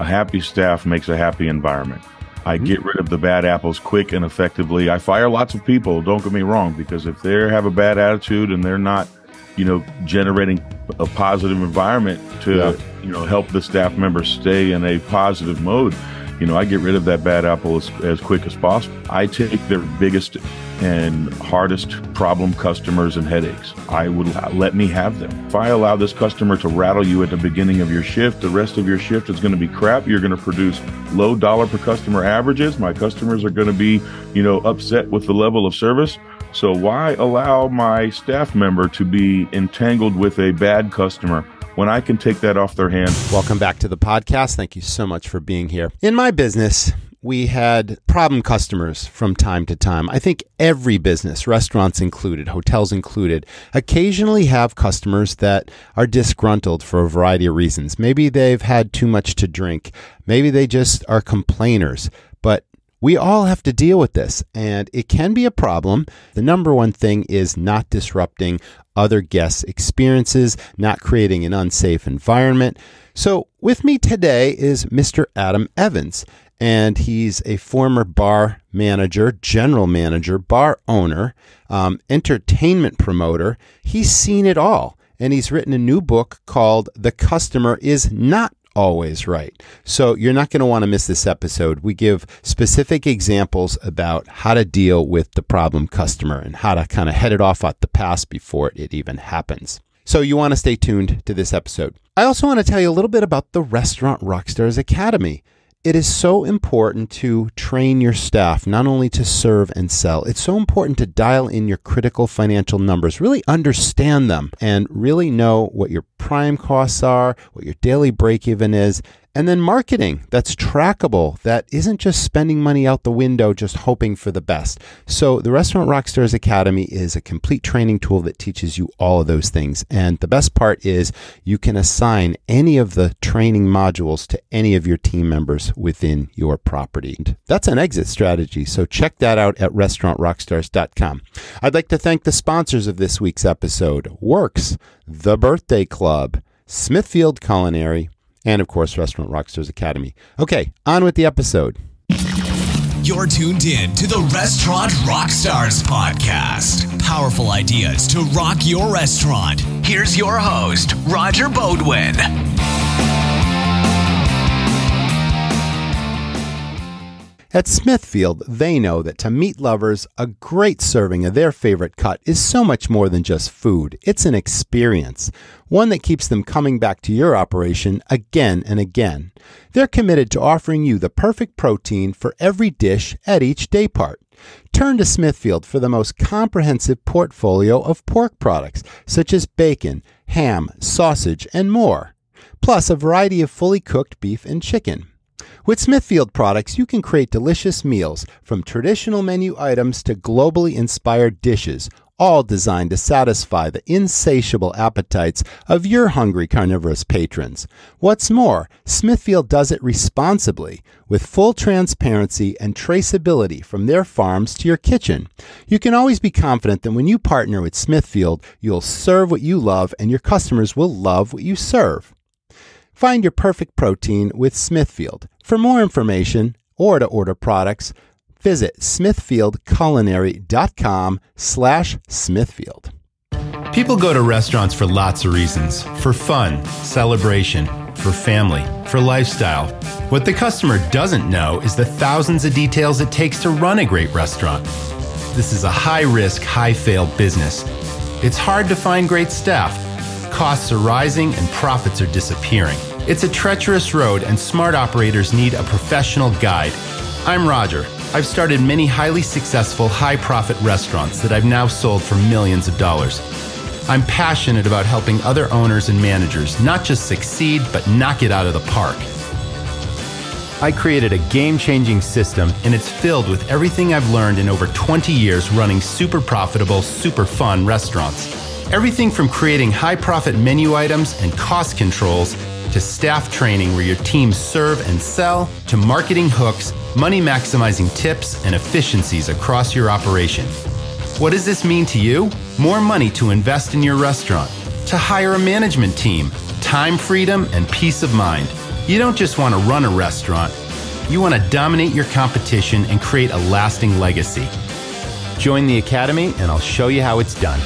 A happy staff makes a happy environment. I mm-hmm. get rid of the bad apples quick and effectively. I fire lots of people, don't get me wrong, because if they have a bad attitude and they're not, you know, generating a positive environment to, yeah. you know, help the staff members stay in a positive mode, you know, I get rid of that bad apple as, as quick as possible. I take their biggest and hardest problem customers and headaches. I would let me have them. If I allow this customer to rattle you at the beginning of your shift, the rest of your shift is going to be crap. You're going to produce low dollar per customer averages. My customers are going to be, you know, upset with the level of service. So why allow my staff member to be entangled with a bad customer when I can take that off their hands. Welcome back to the podcast. Thank you so much for being here. In my business, we had problem customers from time to time. I think every business, restaurants included, hotels included, occasionally have customers that are disgruntled for a variety of reasons. Maybe they've had too much to drink. Maybe they just are complainers. But we all have to deal with this, and it can be a problem. The number one thing is not disrupting other guests' experiences, not creating an unsafe environment. So, with me today is Mr. Adam Evans, and he's a former bar manager, general manager, bar owner, um, entertainment promoter. He's seen it all, and he's written a new book called The Customer Is Not always right. So you're not going to want to miss this episode. We give specific examples about how to deal with the problem customer and how to kind of head it off at the pass before it even happens. So you want to stay tuned to this episode. I also want to tell you a little bit about the Restaurant Rockstars Academy it is so important to train your staff not only to serve and sell, it's so important to dial in your critical financial numbers, really understand them, and really know what your prime costs are, what your daily break even is, and then marketing that's trackable, that isn't just spending money out the window, just hoping for the best. So, the Restaurant Rockstars Academy is a complete training tool that teaches you all of those things. And the best part is you can assign any of the training modules to any of your team members within your property. That's an exit strategy. So, check that out at restaurantrockstars.com. I'd like to thank the sponsors of this week's episode Works, The Birthday Club, Smithfield Culinary, and of course, Restaurant Rockstars Academy. Okay, on with the episode. You're tuned in to the Restaurant Rockstars podcast. Powerful ideas to rock your restaurant. Here's your host, Roger Beaudoin. At Smithfield, they know that to meat lovers, a great serving of their favorite cut is so much more than just food. It's an experience, one that keeps them coming back to your operation again and again. They're committed to offering you the perfect protein for every dish at each day part. Turn to Smithfield for the most comprehensive portfolio of pork products, such as bacon, ham, sausage, and more, plus a variety of fully cooked beef and chicken. With Smithfield products, you can create delicious meals from traditional menu items to globally inspired dishes, all designed to satisfy the insatiable appetites of your hungry carnivorous patrons. What's more, Smithfield does it responsibly, with full transparency and traceability from their farms to your kitchen. You can always be confident that when you partner with Smithfield, you'll serve what you love and your customers will love what you serve. Find your perfect protein with Smithfield. For more information or to order products, visit smithfieldculinary.com slash smithfield. People go to restaurants for lots of reasons. For fun, celebration, for family, for lifestyle. What the customer doesn't know is the thousands of details it takes to run a great restaurant. This is a high risk, high fail business. It's hard to find great staff. Costs are rising and profits are disappearing. It's a treacherous road, and smart operators need a professional guide. I'm Roger. I've started many highly successful, high profit restaurants that I've now sold for millions of dollars. I'm passionate about helping other owners and managers not just succeed, but knock it out of the park. I created a game changing system, and it's filled with everything I've learned in over 20 years running super profitable, super fun restaurants. Everything from creating high profit menu items and cost controls to staff training where your teams serve and sell, to marketing hooks, money maximizing tips, and efficiencies across your operation. What does this mean to you? More money to invest in your restaurant, to hire a management team, time freedom, and peace of mind. You don't just want to run a restaurant, you want to dominate your competition and create a lasting legacy. Join the Academy, and I'll show you how it's done.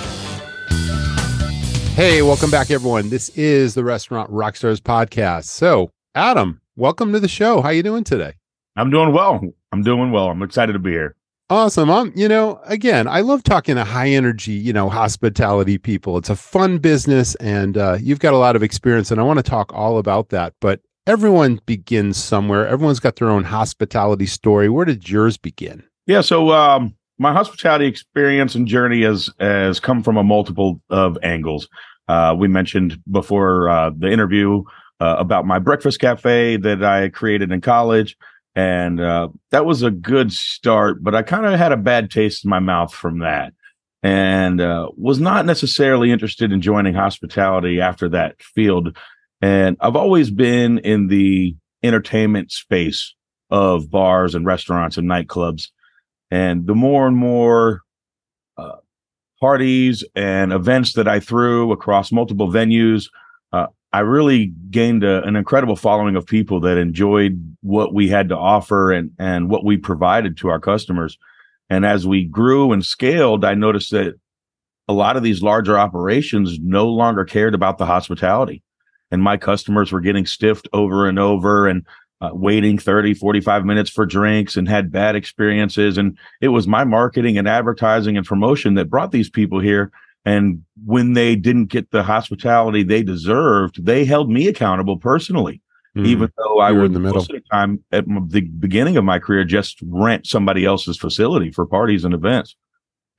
Hey, welcome back, everyone. This is the Restaurant Rockstars podcast. So, Adam, welcome to the show. How are you doing today? I'm doing well. I'm doing well. I'm excited to be here. Awesome. I'm, you know, again, I love talking to high energy, you know, hospitality people. It's a fun business, and uh, you've got a lot of experience, and I want to talk all about that. But everyone begins somewhere. Everyone's got their own hospitality story. Where did yours begin? Yeah. So, um, my hospitality experience and journey has has come from a multiple of angles. Uh, we mentioned before uh, the interview uh, about my breakfast cafe that I created in college, and uh, that was a good start. But I kind of had a bad taste in my mouth from that, and uh, was not necessarily interested in joining hospitality after that field. And I've always been in the entertainment space of bars and restaurants and nightclubs. And the more and more uh, parties and events that I threw across multiple venues, uh, I really gained a, an incredible following of people that enjoyed what we had to offer and, and what we provided to our customers. And as we grew and scaled, I noticed that a lot of these larger operations no longer cared about the hospitality. And my customers were getting stiffed over and over. And uh, waiting 30, 45 minutes for drinks and had bad experiences. And it was my marketing and advertising and promotion that brought these people here. And when they didn't get the hospitality they deserved, they held me accountable personally. Mm, even though I would in the middle. most of the time at the beginning of my career just rent somebody else's facility for parties and events.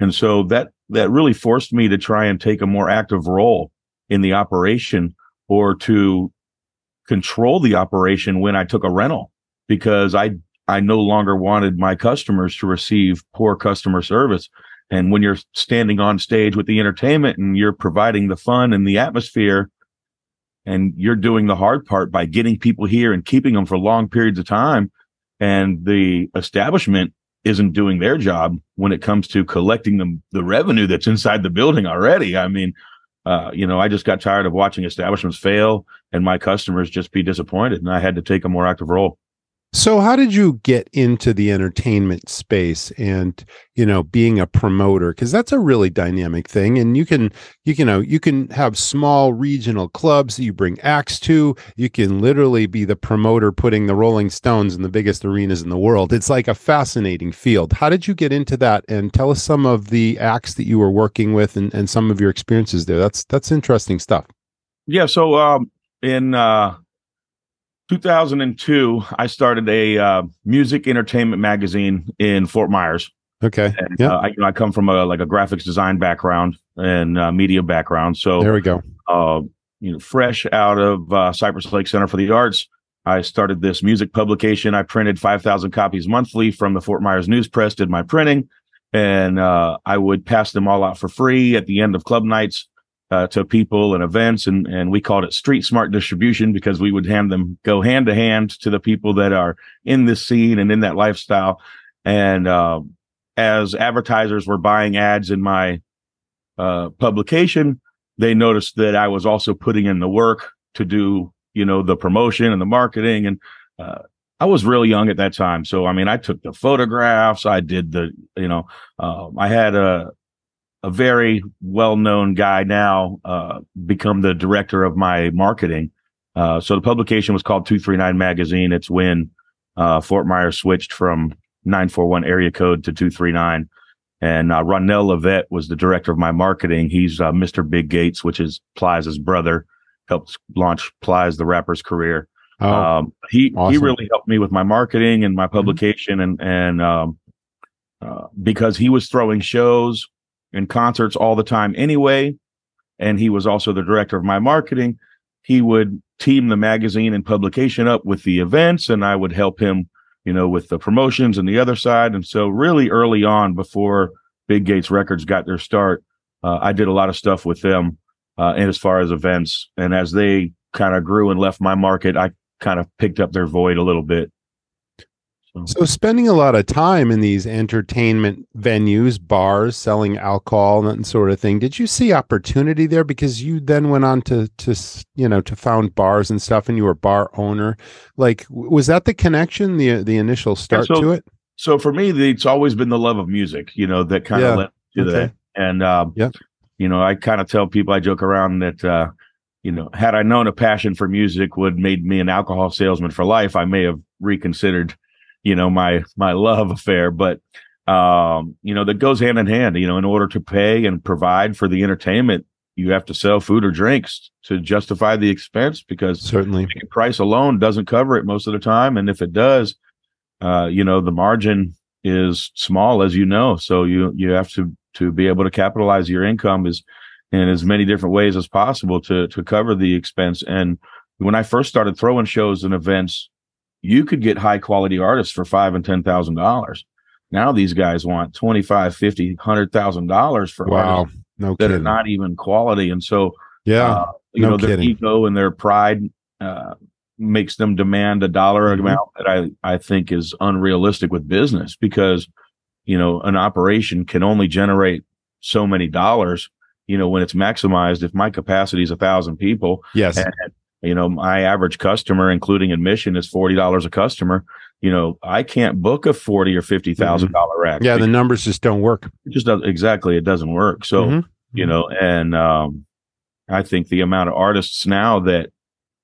And so that that really forced me to try and take a more active role in the operation or to control the operation when I took a rental because I I no longer wanted my customers to receive poor customer service. And when you're standing on stage with the entertainment and you're providing the fun and the atmosphere, and you're doing the hard part by getting people here and keeping them for long periods of time, and the establishment isn't doing their job when it comes to collecting the, the revenue that's inside the building already. I mean, uh, you know, I just got tired of watching establishments fail and my customers just be disappointed, and I had to take a more active role. So how did you get into the entertainment space and you know being a promoter? Because that's a really dynamic thing and you can you can, know you can have small regional clubs that you bring acts to. You can literally be the promoter putting the Rolling Stones in the biggest arenas in the world. It's like a fascinating field. How did you get into that? And tell us some of the acts that you were working with and, and some of your experiences there. That's that's interesting stuff. Yeah so um in uh 2002, I started a uh, music entertainment magazine in Fort Myers. Okay. And, yeah. Uh, I, you know, I come from a like a graphics design background and uh, media background. So there we go. Uh, you know, fresh out of uh, Cypress Lake Center for the Arts, I started this music publication. I printed 5,000 copies monthly from the Fort Myers News Press. Did my printing, and uh, I would pass them all out for free at the end of club nights uh, to people and events, and and we called it street smart distribution because we would hand them go hand to hand to the people that are in this scene and in that lifestyle. And uh, as advertisers were buying ads in my uh, publication, they noticed that I was also putting in the work to do you know the promotion and the marketing and uh, I was really young at that time. So, I mean, I took the photographs. I did the, you know, uh, I had a, a very well known guy now uh, become the director of my marketing. Uh, so the publication was called 239 Magazine. It's when uh, Fort Myers switched from 941 area code to 239. And uh, Ronnell Levatte was the director of my marketing. He's uh, Mr. Big Gates, which is Plies' brother, helped launch Plies, the rapper's career. Oh, um, he awesome. he really helped me with my marketing and my mm-hmm. publication, mm-hmm. and and um, uh, because he was throwing shows and concerts all the time anyway. And he was also the director of my marketing. He would team the magazine and publication up with the events, and I would help him, you know, with the promotions and the other side. And so, really early on, before Big Gates Records got their start, uh, I did a lot of stuff with them, uh, and as far as events. And as they kind of grew and left my market, I kind of picked up their void a little bit. So, So spending a lot of time in these entertainment venues, bars, selling alcohol and that sort of thing. Did you see opportunity there? Because you then went on to to you know to found bars and stuff, and you were bar owner. Like, was that the connection, the the initial start so- to it? so for me, it's always been the love of music, you know, that kind of Yeah. led to Okay. that. And, um, Yeah. you know, I kind of tell people, I joke around that, uh, you know, had I known a passion for music would made me an alcohol salesman for life, I may have reconsidered, you know, my, my love affair. But, um, you know, that goes hand in hand, you know, in order to pay and provide for the entertainment, you have to sell food or drinks to justify the expense because Certainly. price alone doesn't cover it most of the time. And if it does, uh, you know, the margin is small, as you know. So you you have to to be able to capitalize your income is in as many different ways as possible to to cover the expense. And when I first started throwing shows and events, you could get high quality artists for five and ten thousand dollars. Now these guys want twenty five, fifty, hundred thousand dollars for Wow. No that are not even quality. And so yeah. uh, you no know, their kidding. ego and their pride uh, makes them demand a dollar Mhm. amount that I, I think is unrealistic with business because, you know, an operation can only generate so many dollars, you know, when it's maximized. If my capacity is a thousand people, yes. and, you know, my average customer, including admission, is forty dollars a customer. You know, I can't book a forty or fifty thousand dollar act. Mm-hmm. Yeah. The numbers just don't work. it just does exactly. It doesn't work. So Mhm. you know and um i think the amount of artists now that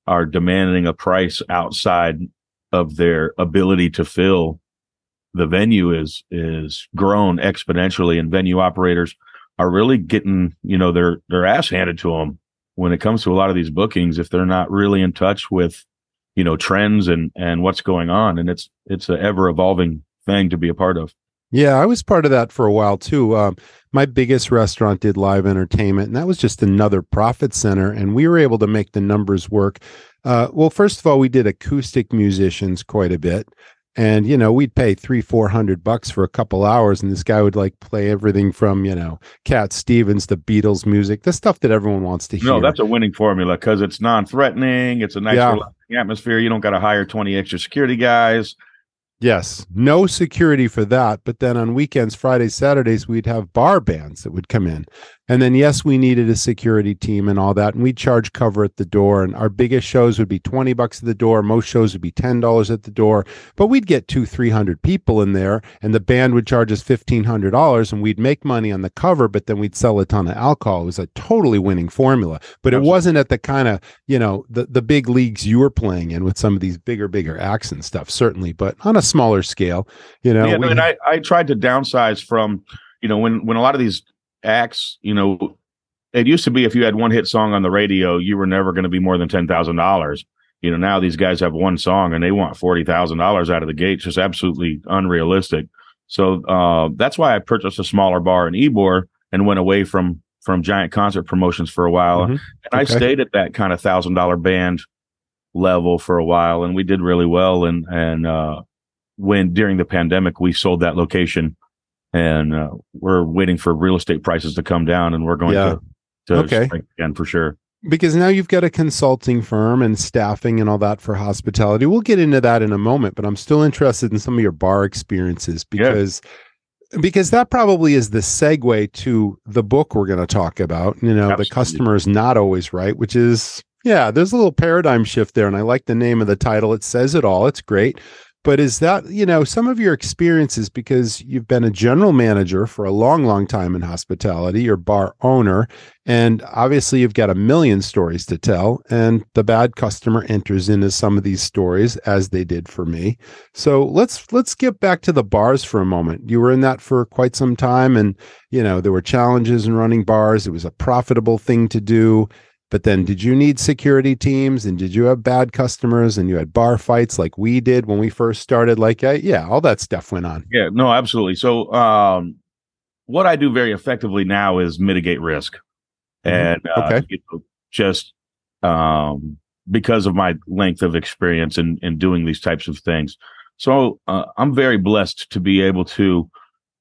are demanding a price outside of their ability to fill the venue is is grown exponentially and venue operators are really getting you know their their ass handed to them when it comes to a lot of these bookings if they're not really in touch with you know trends and and what's going on and it's it's an ever evolving thing to be a part of Yeah, I was part of that for a while too. Um, my biggest restaurant did live entertainment, and that was just another profit center. And we were able to make the numbers work. Uh, well, first of all, we did acoustic musicians quite a bit, and you know we'd pay three, four hundred bucks for a couple hours, and this guy would like play everything from you know Cat Stevens to Beatles music, the stuff that everyone wants to hear. No, that's a winning formula because it's non-threatening. It's a nice, Yeah. relaxing atmosphere. You don't got to hire twenty extra security guys. Yes, no security for that. But then on weekends, Fridays, Saturdays, we'd have bar bands that would come in. And then, yes, we needed a security team and all that. And we'd charge cover at the door. And our biggest shows would be 20 bucks at the door. Most shows would be $10 at the door. But we'd get two, 300 people in there. And the band would charge us $1,500 and we'd make money on the cover, but then we'd sell a ton of alcohol. It was a totally winning formula. But it wasn't at the kind of, you know, the, the big leagues you were playing in with some of these bigger, bigger acts and stuff, certainly, but on a smaller scale, you know. yeah, we- and I, I tried to downsize from, you know, when when a lot of these acts, you know, it used to be if you had one hit song on the radio, you were never going to be more than ten thousand dollars. You know, now these guys have one song and they want forty thousand dollars out of the gate. It's just absolutely unrealistic. So uh, that's why I purchased a smaller bar in Ybor and went away from from giant concert promotions for a while. Mhm. And I stayed at that kind of thousand dollar band level for a while, and we did really well. And and uh, when during the pandemic we sold that location, and uh, we're waiting for real estate prices to come down, and we're going Yeah. to to Okay. strike again for sure. because now you've got a consulting firm and staffing and all that for hospitality. We'll get into that in a moment, but I'm still interested in some of your bar experiences Yeah. because because that probably is the segue to the book we're going to talk about. You know, Absolutely. the customer is not always right, which is yeah, there's a little paradigm shift there and I like the name of the title. It says it all. It's great. But is that, you know, some of your experiences because you've been a general manager for a long, long time in hospitality, you're bar owner, and obviously you've got a million stories to tell. And the bad customer enters into some of these stories as they did for me. So let's let's get back to the bars for a moment. You were in that for quite some time, and you know, there were challenges in running bars. It was a profitable thing to do. But then, did you need security teams and did you have bad customers and you had bar fights like we did when we first started? Like, yeah, all that stuff went on. Yeah, no, absolutely. So, um, what I do very effectively now is mitigate risk, Mhm. and uh, Okay. you know, just um, because of my length of experience in in doing these types of things. So, uh, I'm very blessed to be able to,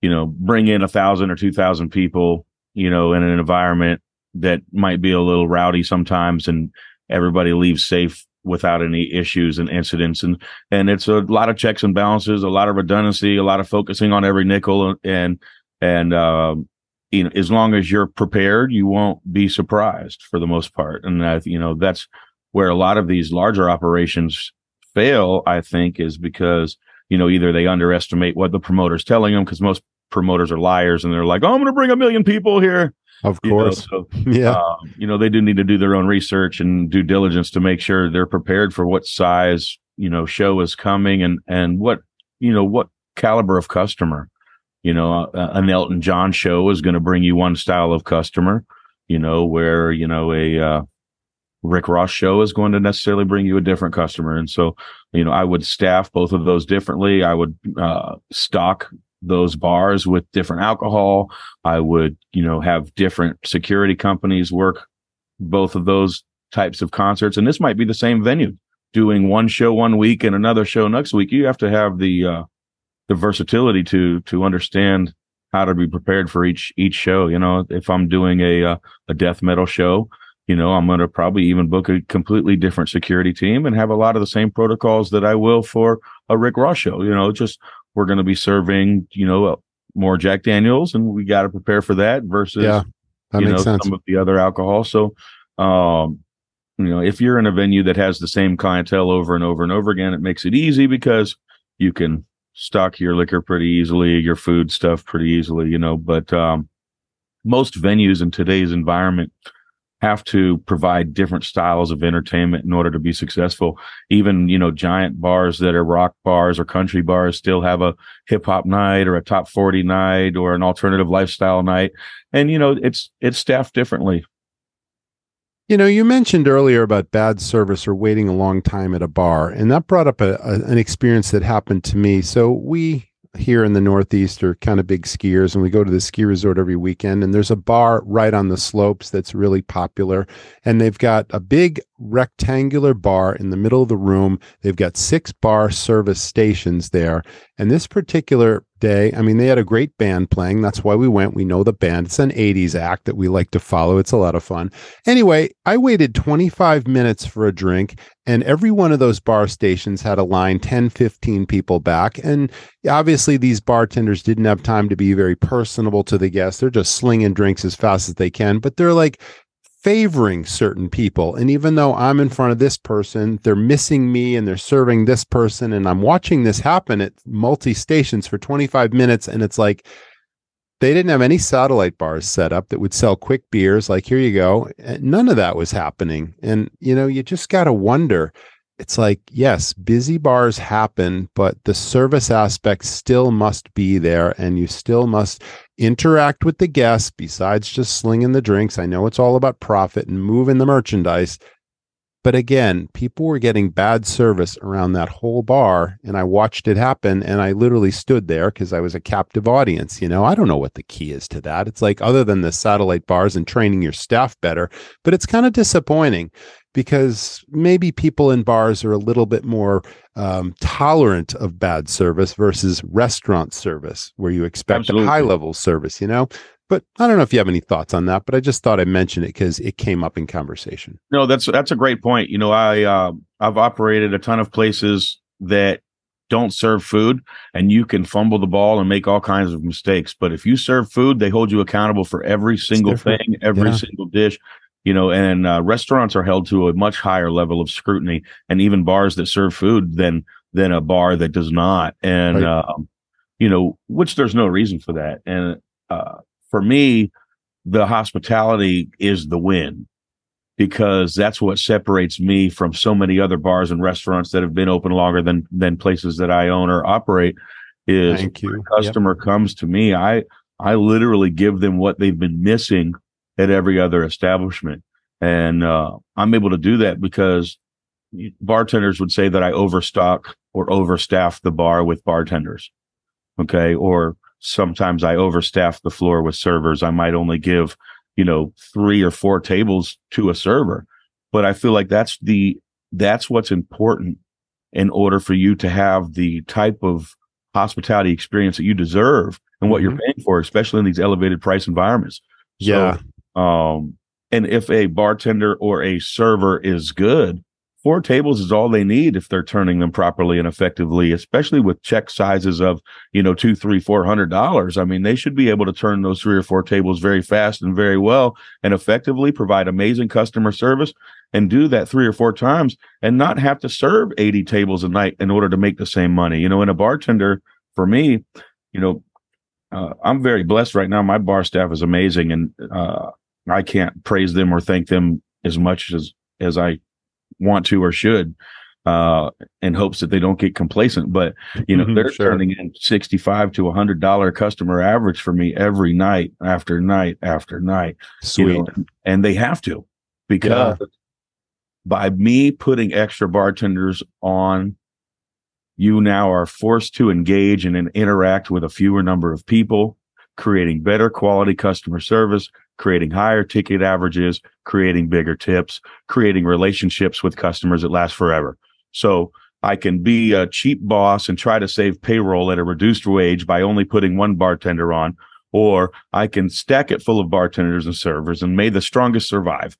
you know, bring in a thousand or two thousand people, you know, in an environment that might be a little rowdy sometimes, and everybody leaves safe without any issues and incidents. And and it's a lot of checks and balances a lot of redundancy a lot of focusing on every nickel and and um, you know as long as you're prepared you won't be surprised for the most part. And that you know that's where a lot of these larger operations fail i think is because you know either they underestimate what the promoter's telling them because most promoters are liars and they're like oh i'm going to bring a million people here Of you know, course. so yeah. um, you know they do need to do their own research and due diligence to make sure they're prepared for what size you know show is coming and and what you know what caliber of customer you know uh, an elton john show is going to bring you one style of customer you know where you know a uh, rick ross show is going to necessarily bring you a different customer and so you know i would staff both of those differently i would uh, stock those bars with different alcohol I would, you know, have different security companies work both of those types of concerts. And this might be the same venue doing one show one week and another show next week. You have to have the, uh, the versatility to, to understand how to be prepared for each, each show. You know, if I'm doing a, uh, a death metal show, you know, I'm going to probably even book a completely different security team and have a lot of the same protocols that I will for a Rick Ross show. You know, just we're going to be serving, you know, more Jack Daniels, and we got to prepare for that versus Yeah. That you know sense. some of the other alcohol. So, um, you know, if you're in a venue that has the same clientele over and over and over again, it makes it easy because you can stock your liquor pretty easily, your food stuff pretty easily, you know. But um, most venues in today's environment have to provide different styles of entertainment in order to be successful. Even, you know, giant bars that are rock bars or country bars still have a hip hop night or a top 40 night or an alternative lifestyle night. And, you know, it's, it's staffed differently. You know, you mentioned earlier about bad service or waiting a long time at a bar, and that brought up a, a, an experience that happened to me. So we here in the Northeast are kind of big skiers, and we go to the ski resort every weekend. And there's a bar right on the slopes that's really popular, and they've got a big rectangular bar in the middle of the room. They've got six bar service stations there, and this particular day, I mean, they had a great band playing. That's why we went. We know the band. It's an 80s act that we like to follow. It's a lot of fun. Anyway, I waited 25 minutes for a drink, and every one of those bar stations had a line 10, 15 people back. And obviously, these bartenders didn't have time to be very personable to the guests. They're just slinging drinks as fast as they can, but they're like, favoring certain people. And even though I'm in front of this person, they're missing me and they're serving this person. And I'm watching this happen at multi stations for 25 minutes. And it's like, they didn't have any satellite bars set up that would sell quick beers. Like, here you go. And None of that was happening. And, you know, you just got to wonder. It's like, yes, busy bars happen, but the service aspect still must be there. And you still must interact with the guests besides just slinging the drinks. I know it's all about profit and moving the merchandise. But again, people were getting bad service around that whole bar, and I watched it happen. And I literally stood there because I was a captive audience. You know, I don't know what the key is to that. It's like, other than the satellite bars and training your staff better, but it's kind of disappointing because maybe people in bars are a little bit more um, tolerant of bad service versus restaurant service, where you expect Absolutely. a high level service, you know? But I don't know if you have any thoughts on that, but I just thought I'd mention it because it came up in conversation. No, that's that's a great point. You know, I uh, I've operated a ton of places that don't serve food, and you can fumble the ball and make all kinds of mistakes. But if you serve food, they hold you accountable for every single thing, every Yeah. single dish. You know, and uh, restaurants are held to a much higher level of scrutiny, and even bars that serve food than than a bar that does not. And Right. um, you know, which there's no reason for that. And uh, for me, the hospitality is the win because that's what separates me from so many other bars and restaurants that have been open longer than than places that I own or operate is Thank you. customer comes to me I I literally give them what they've been missing at every other establishment. And uh, I'm able to do that because bartenders would say that I overstock or overstaff the bar with bartenders okay? Or sometimes I overstaff the floor with servers. I might only give you know three or four tables to a server. But i feel like that's the that's what's important in order for you to have the type of hospitality experience that you deserve and what you're paying for especially in these elevated price environments. Yeah. Um and if a bartender or a server is good four tables is all they need if they're turning them properly and effectively, especially with check sizes of, you know, two, three, four hundred dollars. I mean, they should be able to turn those three or four tables very fast and very well and effectively provide amazing customer service and do that three or four times and not have to serve 80 tables a night in order to make the same money. You know, in a bartender for me, you know, uh, I'm very blessed right now. My bar staff is amazing and, uh, I can't praise them or thank them as much as, as I want to or should uh, in hopes that they don't get complacent. But you know, Mhm, they're sure. turning in sixty-five to a hundred dollar customer average for me every night after night after night. you Sweet. know, and they have to because by me putting extra bartenders on, you now are forced to engage and interact with a fewer number of people, creating better quality customer service, creating higher ticket averages, creating bigger tips, creating relationships with customers that last forever. So I can be a cheap boss and try to save payroll at a reduced wage by only putting one bartender on, or I can stack it full of bartenders and servers and may the strongest survive.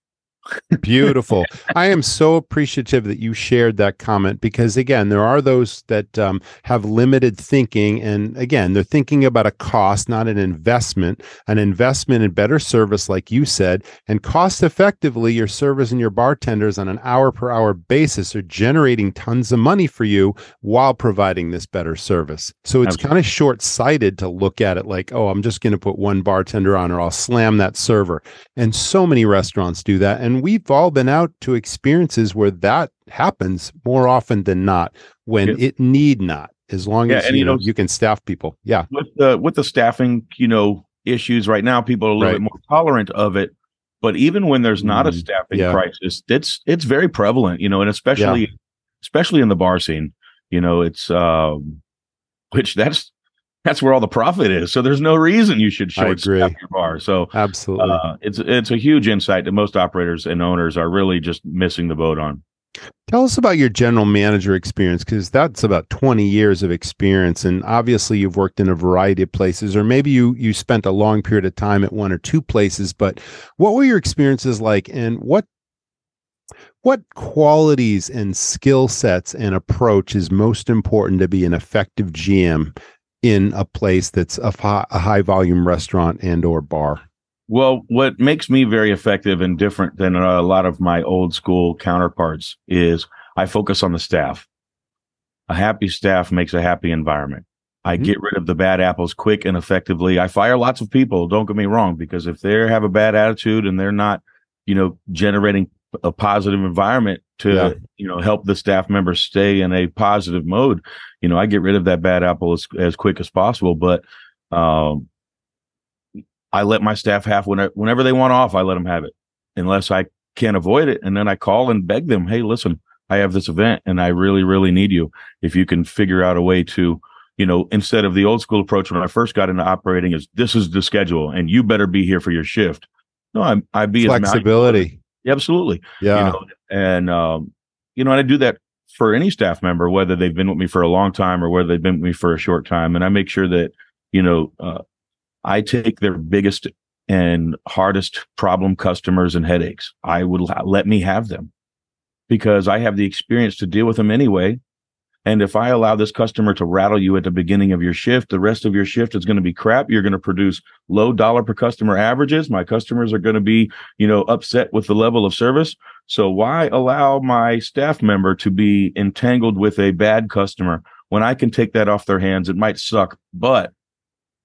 Beautiful. I am so appreciative that you shared that comment because, again, there are those that um, have limited thinking. And again, they're thinking about a cost, not an investment, an investment in better service, like you said, and cost effectively, your service and your bartenders on an hour per hour basis are generating tons of money for you while providing this better service. So it's kind of short sighted to look at it like, oh, I'm just going to put one bartender on or I'll slam that server. And so many restaurants do that. And we've all been out to experiences where that happens more often than not when Yeah. it need not, as long Yeah, as and you you know, know- you can staff people. Yeah. with the with the staffing, you know, issues right now, people are a little Right. bit more tolerant of it. But even when there's not a Mm, staffing yeah. crisis, it's it's very prevalent, you know, and especially especially in the bar scene, you know, it's um which that's that's where all the profit is. So there's no reason you should short staff your bar. So Absolutely. uh, it's it's a huge insight that most operators and owners are really just missing the boat on. Tell us about your general manager experience because that's about 20 years of experience and obviously you've worked in a variety of places or maybe you you spent a long period of time at one or two places but what were your experiences like and what what qualities and skill sets and approach is most important to be an effective GM in a place that's a, fi- a high volume restaurant and or bar? Well, what makes me very effective and different than a lot of my old school counterparts is I focus on the staff. A happy staff makes a happy environment. I Mhm. get rid of the bad apples quick and effectively. I fire lots of people, don't get me wrong, because if they have a bad attitude and they're not, you know, generating a positive environment to, Yeah. you know, help the staff members stay in a positive mode, you know, I get rid of that bad apple as, as quick as possible. But, um, I let my staff have whenever, whenever they want off, I let them have it unless I can't avoid it. And then I call and beg them, Hey, listen, I have this event and I really, really need you. If you can figure out a way to, you know, instead of the old school approach when I first got into operating is this is the schedule and you better be here for your shift. No, I, I be as Flexibility. Absolutely. Yeah. You know, and, um, you know, and I do that for any staff member, whether they've been with me for a long time or whether they've been with me for a short time. And I make sure that, you know, uh, I take their biggest and hardest problem customers and headaches. I would let me have them because I have the experience to deal with them anyway. And if I allow this customer to rattle you at the beginning of your shift, the rest of your shift is going to be crap. You're going to produce low dollar per customer averages. My customers are going to be, you know, upset with the level of service. So why allow my staff member to be entangled with a bad customer when I can take that off their hands? It might suck, but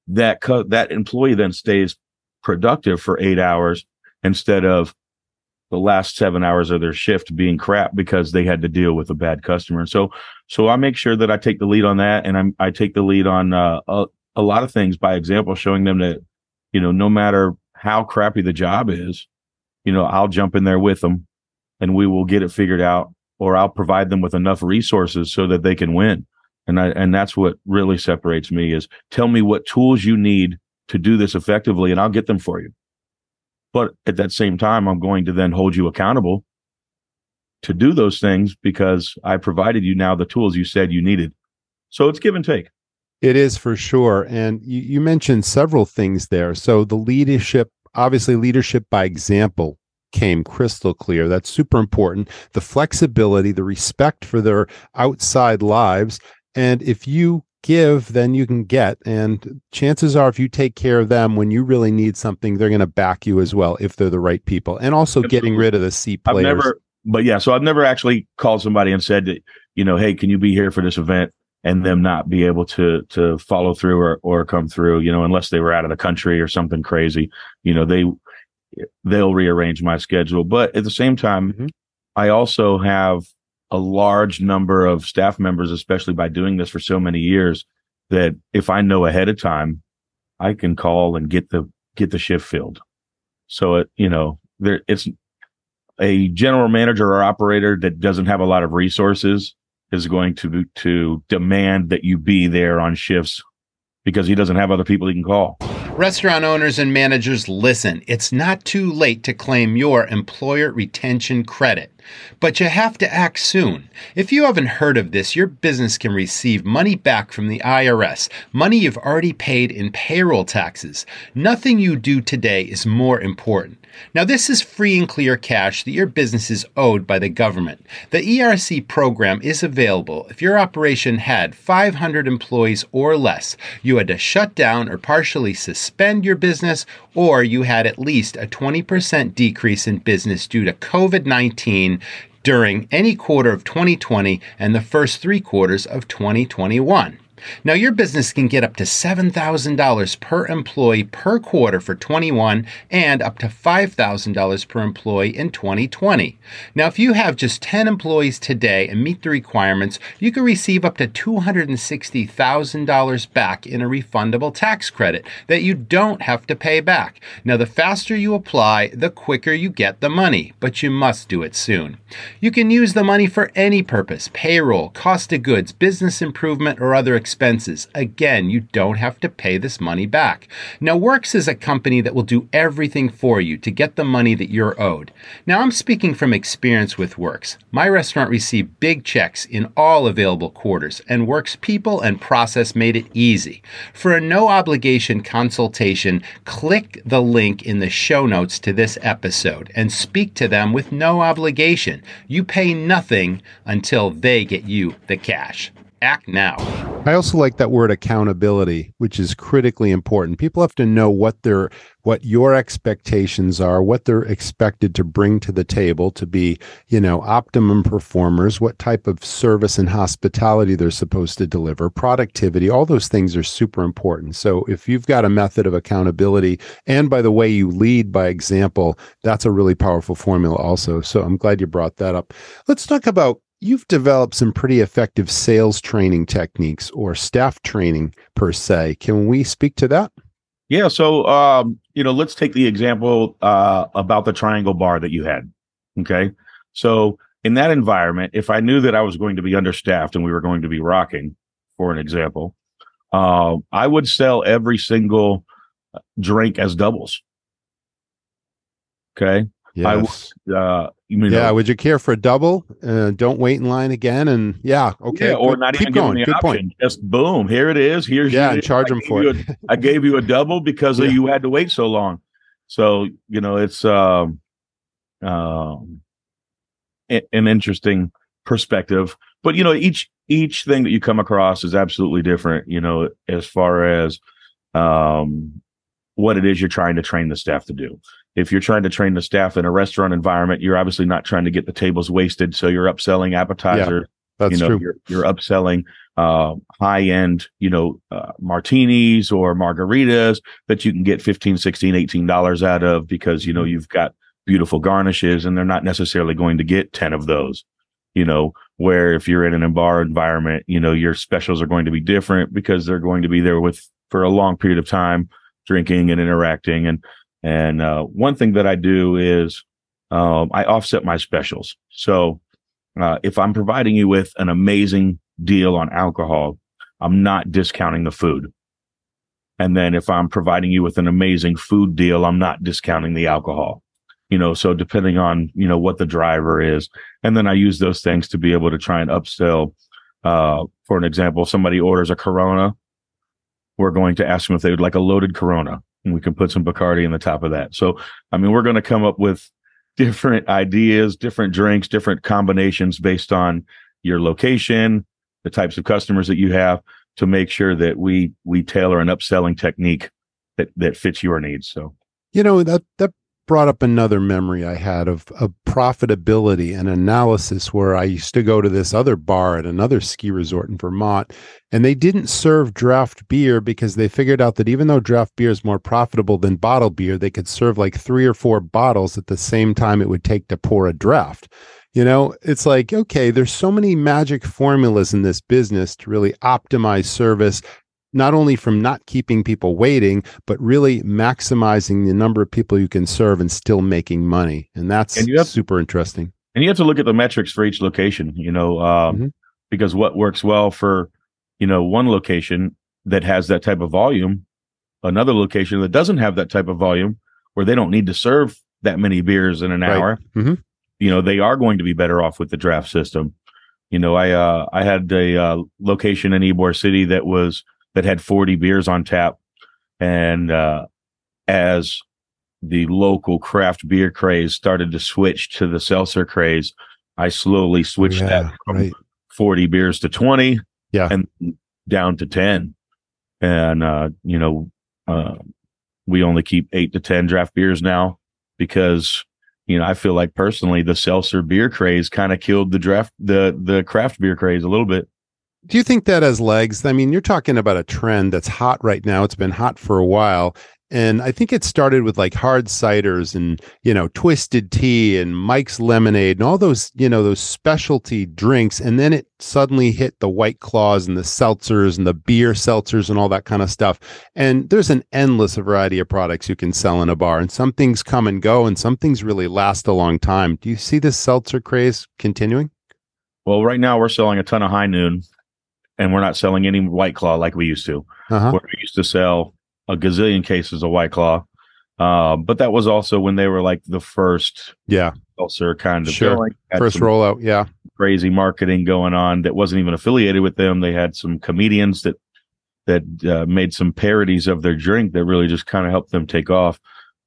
that co- that employee then stays productive for eight hours instead of the last seven hours of their shift being crap because they had to deal with a bad customer. And so, so I make sure that I take the lead on that, and I'm, I take the lead on uh, a, a lot of things by example, showing them that you know no matter how crappy the job is, you know I'll jump in there with them, and we will get it figured out, or I'll provide them with enough resources so that they can win. And I and that's what really separates me is tell me what tools you need to do this effectively, and I'll get them for you. But at that same time, I'm going to then hold you accountable to do those things because I provided you now the tools you said you needed. So it's give and take. It is for sure. And you, you mentioned several things there. So the leadership, obviously leadership by example came crystal clear. That's super important. The flexibility, the respect for their outside lives. And if you give, then you can get. And chances are, if you take care of them when you really need something, they're going to back you as well if they're the right people. And also getting rid of the C players. I've never, but yeah, so I've never actually called somebody and said that, you know, hey, can you be here for this event? And them not be able to to follow through or or come through, you know, unless they were out of the country or something crazy. You know, they they'll rearrange my schedule. But at the same time, mm-hmm. I also have a large number of staff members, especially by doing this for so many years, that if I know ahead of time, I can call and get the get the shift filled. So it, you know, there it's a general manager or operator that doesn't have a lot of resources is going to to demand that you be there on shifts because he doesn't have other people he can call. Restaurant owners and managers, listen, it's not too late to claim your employer retention credit. But you have to act soon. If you haven't heard of this, your business can receive money back from the IRS, money you've already paid in payroll taxes. Nothing you do today is more important. Now, this is free and clear cash that your business is owed by the government. The ERC program is available if your operation had 500 employees or less, you had to shut down or partially suspend your business, or you had at least a 20% decrease in business due to COVID 19 during any quarter of 2020 and the first three quarters of 2021. Now, your business can get up to $7,000 per employee per quarter for 21 and up to $5,000 per employee in 2020. Now, if you have just 10 employees today and meet the requirements, you can receive up to $260,000 back in a refundable tax credit that you don't have to pay back. Now, the faster you apply, the quicker you get the money, but you must do it soon. You can use the money for any purpose payroll, cost of goods, business improvement, or other expenses expenses. Again, you don't have to pay this money back. Now, Works is a company that will do everything for you to get the money that you're owed. Now, I'm speaking from experience with Works. My restaurant received big checks in all available quarters, and Works people and process made it easy. For a no obligation consultation, click the link in the show notes to this episode and speak to them with no obligation. You pay nothing until they get you the cash act now. I also like that word accountability, which is critically important. People have to know what their what your expectations are, what they're expected to bring to the table to be, you know, optimum performers, what type of service and hospitality they're supposed to deliver, productivity, all those things are super important. So if you've got a method of accountability and by the way you lead by example, that's a really powerful formula also. So I'm glad you brought that up. Let's talk about you've developed some pretty effective sales training techniques or staff training per se. Can we speak to that? Yeah. So, um, you know, let's take the example uh, about the triangle bar that you had. Okay. So, in that environment, if I knew that I was going to be understaffed and we were going to be rocking, for an example, uh, I would sell every single drink as doubles. Okay. Yes. I would, uh, you know, yeah. Would you care for a double? Uh, don't wait in line again. And yeah, okay. Yeah, or not even going. Good option. Point. Just boom, here it is. Here's yeah, and charge them for it. A, I gave you a double because yeah. you had to wait so long. So you know, it's um, um, an interesting perspective. But you know, each each thing that you come across is absolutely different. You know, as far as um, what it is you're trying to train the staff to do if you're trying to train the staff in a restaurant environment, you're obviously not trying to get the tables wasted. So you're upselling appetizers. Yeah, that's you know, true. You're, you're upselling uh, high end, you know, uh, martinis or margaritas that you can get 15, 16, 18 dollars out of because, you know, mm-hmm. you've got beautiful garnishes and they're not necessarily going to get 10 of those, you know, where if you're in an bar environment, you know, your specials are going to be different because they're going to be there with for a long period of time drinking and interacting. And and uh, one thing that I do is um, I offset my specials. So uh, if I'm providing you with an amazing deal on alcohol, I'm not discounting the food. And then if I'm providing you with an amazing food deal, I'm not discounting the alcohol. You know, so depending on, you know, what the driver is. And then I use those things to be able to try and upsell. Uh, for an example, somebody orders a Corona, we're going to ask them if they would like a loaded Corona and we can put some Bacardi in the top of that. So, I mean, we're going to come up with different ideas, different drinks, different combinations based on your location, the types of customers that you have to make sure that we we tailor an upselling technique that that fits your needs. So you know that that brought up another memory I had of, of profitability and analysis where I used to go to this other bar at another ski resort in Vermont and they didn't serve draft beer because they figured out that even though draft beer is more profitable than bottled beer, they could serve like three or four bottles at the same time it would take to pour a draft. You know, it's like, okay, there's so many magic formulas in this business to really optimize service, not only from not keeping people waiting, but really maximizing the number of people you can serve and still making money. And that's and have, super interesting. And you have to look at the metrics for each location, you know, um, mm-hmm. because what works well for, you know, one location that has that type of volume, another location that doesn't have that type of volume, where they don't need to serve that many beers in an right. hour, mm-hmm. you know, they are going to be better off with the draft system. You know, I uh, I had a uh, location in Ybor City that was that had 40 beers on tap. And uh, as the local craft beer craze started to switch to the seltzer craze, I slowly switched yeah, that from right. 40 beers to 20 yeah. and down to 10. And, uh, you know, uh, we only keep eight to 10 draft beers now because, you know, I feel like personally the seltzer beer craze kind of killed the draft, the, the craft beer craze a little bit. Do you think that has legs? I mean, you're talking about a trend that's hot right now. It's been hot for a while. And I think it started with like hard ciders and, you know, twisted tea and Mike's lemonade and all those, you know, those specialty drinks. And then it suddenly hit the white claws and the seltzers and the beer seltzers and all that kind of stuff. And there's an endless variety of products you can sell in a bar. And some things come and go and some things really last a long time. Do you see this seltzer craze continuing? Well, right now we're selling a ton of high noon and we're not selling any White Claw like we used to. Uh-huh. Where we used to sell a gazillion cases of White Claw. Uh, but that was also when they were like the first, yeah, seltzer kind of sure. first rollout, yeah, crazy marketing going on that wasn't even affiliated with them. They had some comedians that that uh, made some parodies of their drink that really just kind of helped them take off.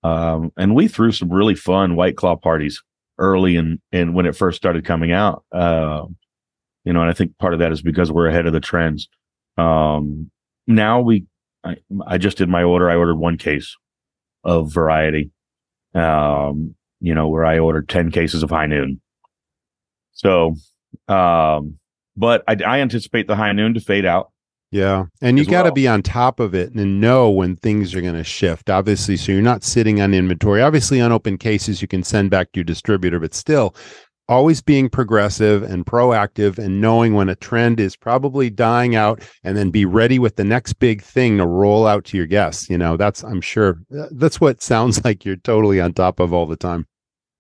Um, and we threw some really fun White Claw parties early and and when it first started coming out. Uh, you know, and I think part of that is because we're ahead of the trends. Um, now we, I, I just did my order. I ordered one case of variety, um, you know, where I ordered 10 cases of high noon. So, um, but I, I anticipate the high noon to fade out. Yeah. And you got to well. be on top of it and know when things are going to shift, obviously. So you're not sitting on inventory. Obviously, unopened cases you can send back to your distributor, but still, always being progressive and proactive and knowing when a trend is probably dying out and then be ready with the next big thing to roll out to your guests you know that's i'm sure uh, that's what sounds like you're totally on top of all the time.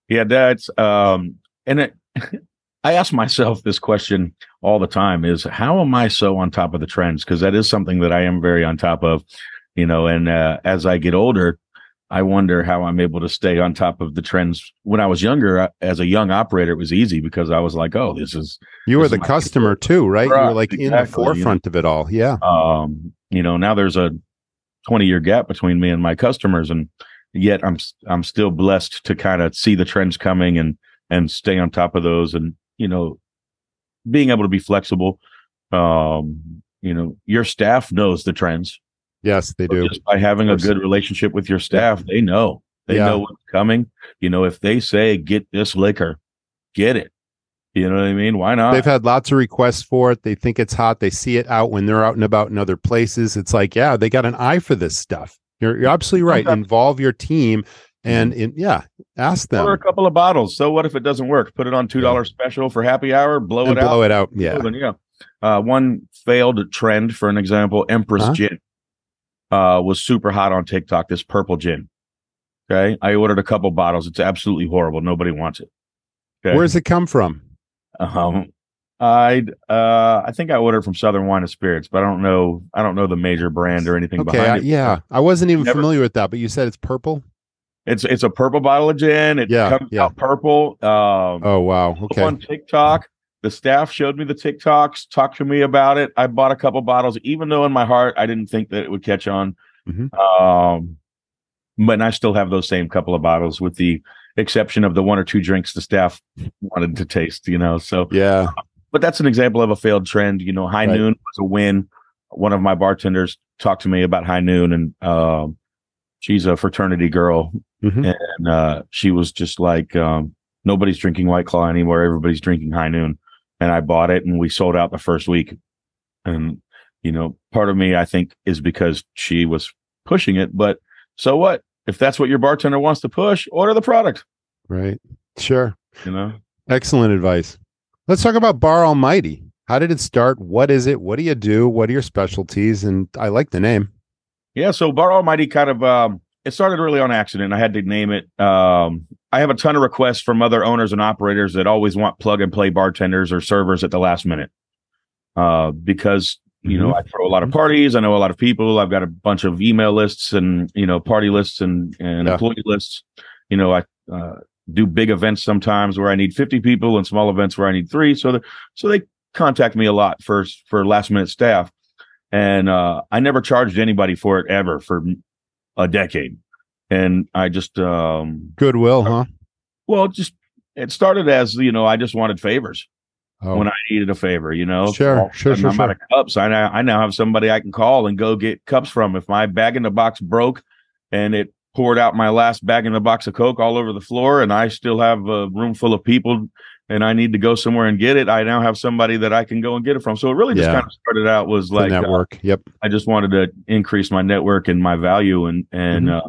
Yeah that's um and it i ask myself this question all the time is how am i so on top of the trends? Because that is something that i am very on top of you know and uh, as i get older I wonder how I'm able to stay on top of the trends. When I was younger, uh, as a young operator, it was easy because I was like, "Oh, this is." You were the customer too, right? right? You were like exactly, in the forefront you know? of it all. Yeah. Um, you know, now there's a 20 year gap between me and my customers, and yet I'm I'm still blessed to kind of see the trends coming and and stay on top of those, and you know, being able to be flexible. Um, you know, your staff knows the trends Yes, they do. Just by having a good relationship with your staff, they know. They yeah. know what's coming. You know, if they say get this liquor, get it. You know what I mean? Why not? They've had lots of requests for it. They think it's hot. They see it out when they're out and about in other places. It's like, yeah, they got an eye for this stuff. You're, you're absolutely right. Involve your team and mm-hmm. in, yeah, ask them. Order a couple of bottles. So what if it doesn't work? Put it on two dollars yeah. special for happy hour. Blow and it blow out. Blow it out. Yeah. yeah. Uh, one failed trend, for an example, Empress huh? Gin uh, was super hot on TikTok. This purple gin. Okay, I ordered a couple bottles. It's absolutely horrible. Nobody wants it. Okay? Where's it come from? Um, I uh, I think I ordered from Southern Wine and Spirits, but I don't know. I don't know the major brand or anything okay, behind I, it. Yeah, I wasn't even Never, familiar with that. But you said it's purple. It's it's a purple bottle of gin. It yeah, comes yeah. out purple. Um, oh wow. Okay. On TikTok, the staff showed me the TikToks, talked to me about it. I bought a couple bottles, even though in my heart I didn't think that it would catch on. Mm-hmm. Um, but I still have those same couple of bottles with the exception of the one or two drinks the staff wanted to taste, you know. So Yeah. but that's an example of a failed trend. You know, High Right. Noon was a win. One of my bartenders talked to me about High Noon, and um, she's a fraternity girl, Mhm. and uh, she was just like, um, nobody's drinking White Claw anymore. Everybody's drinking High Noon, and I bought it, and we sold out the first week. And you know, part of me, I think, is because she was pushing it. But so what? If that's what your bartender wants to push, order the product. Right. Sure. You know. Excellent advice. Let's talk about Bar Almighty. How did it start? What is it? What do you do? What are your specialties? And I like the name. Yeah, so Bar Almighty kind of um it started really on accident. I had to name it. Um I have a ton of requests from other owners and operators that always want plug and play bartenders or servers at the last minute. Uh because you know, I throw a lot of parties, I know a lot of people, I've got a bunch of email lists and, you know, party lists and and Yeah. employee lists. You know, I uh do big events sometimes where I need 50 people and small events where I need 3, so the, so they contact me a lot for for last minute staff and uh, I never charged anybody for it ever for a decade. And I just, um, Goodwill, huh? well, just it started as you know, I just wanted favors Oh, when I needed a favor. You know, Sure, all sure, sure, I'm out of cups. I now I now have somebody I can call and go get cups from. If my bag in the box broke and it poured out my last bag in the box of Coke all over the floor, and I still have a room full of people. And I need to go somewhere and get it. I now have somebody that I can go and get it from. So it really just Yeah. kind of started out was the like uh, network. yep. I just wanted to increase my network and my value, and and uh,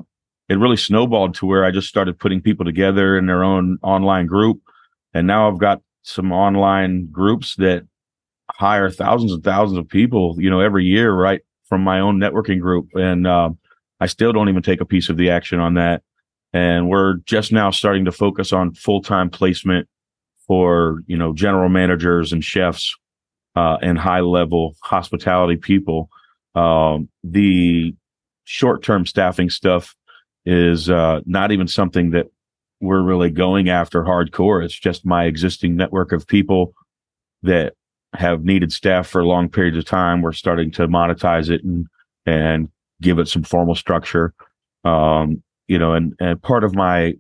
it really snowballed to where I just started putting people together in their own online group, and now I've got some online groups that hire thousands and thousands of people, you know, every year, right from my own networking group, and um, I still don't even take a piece of the action on that, and we're just now starting to focus on full time placement for you know general managers and chefs uh, and high level hospitality people. Um, the short term staffing stuff is uh, not even something that we're really going after hardcore. It's just my existing network of people that have needed staff for long periods of time. We're starting to monetize it and and give it some formal structure. Um, you know, and and part of my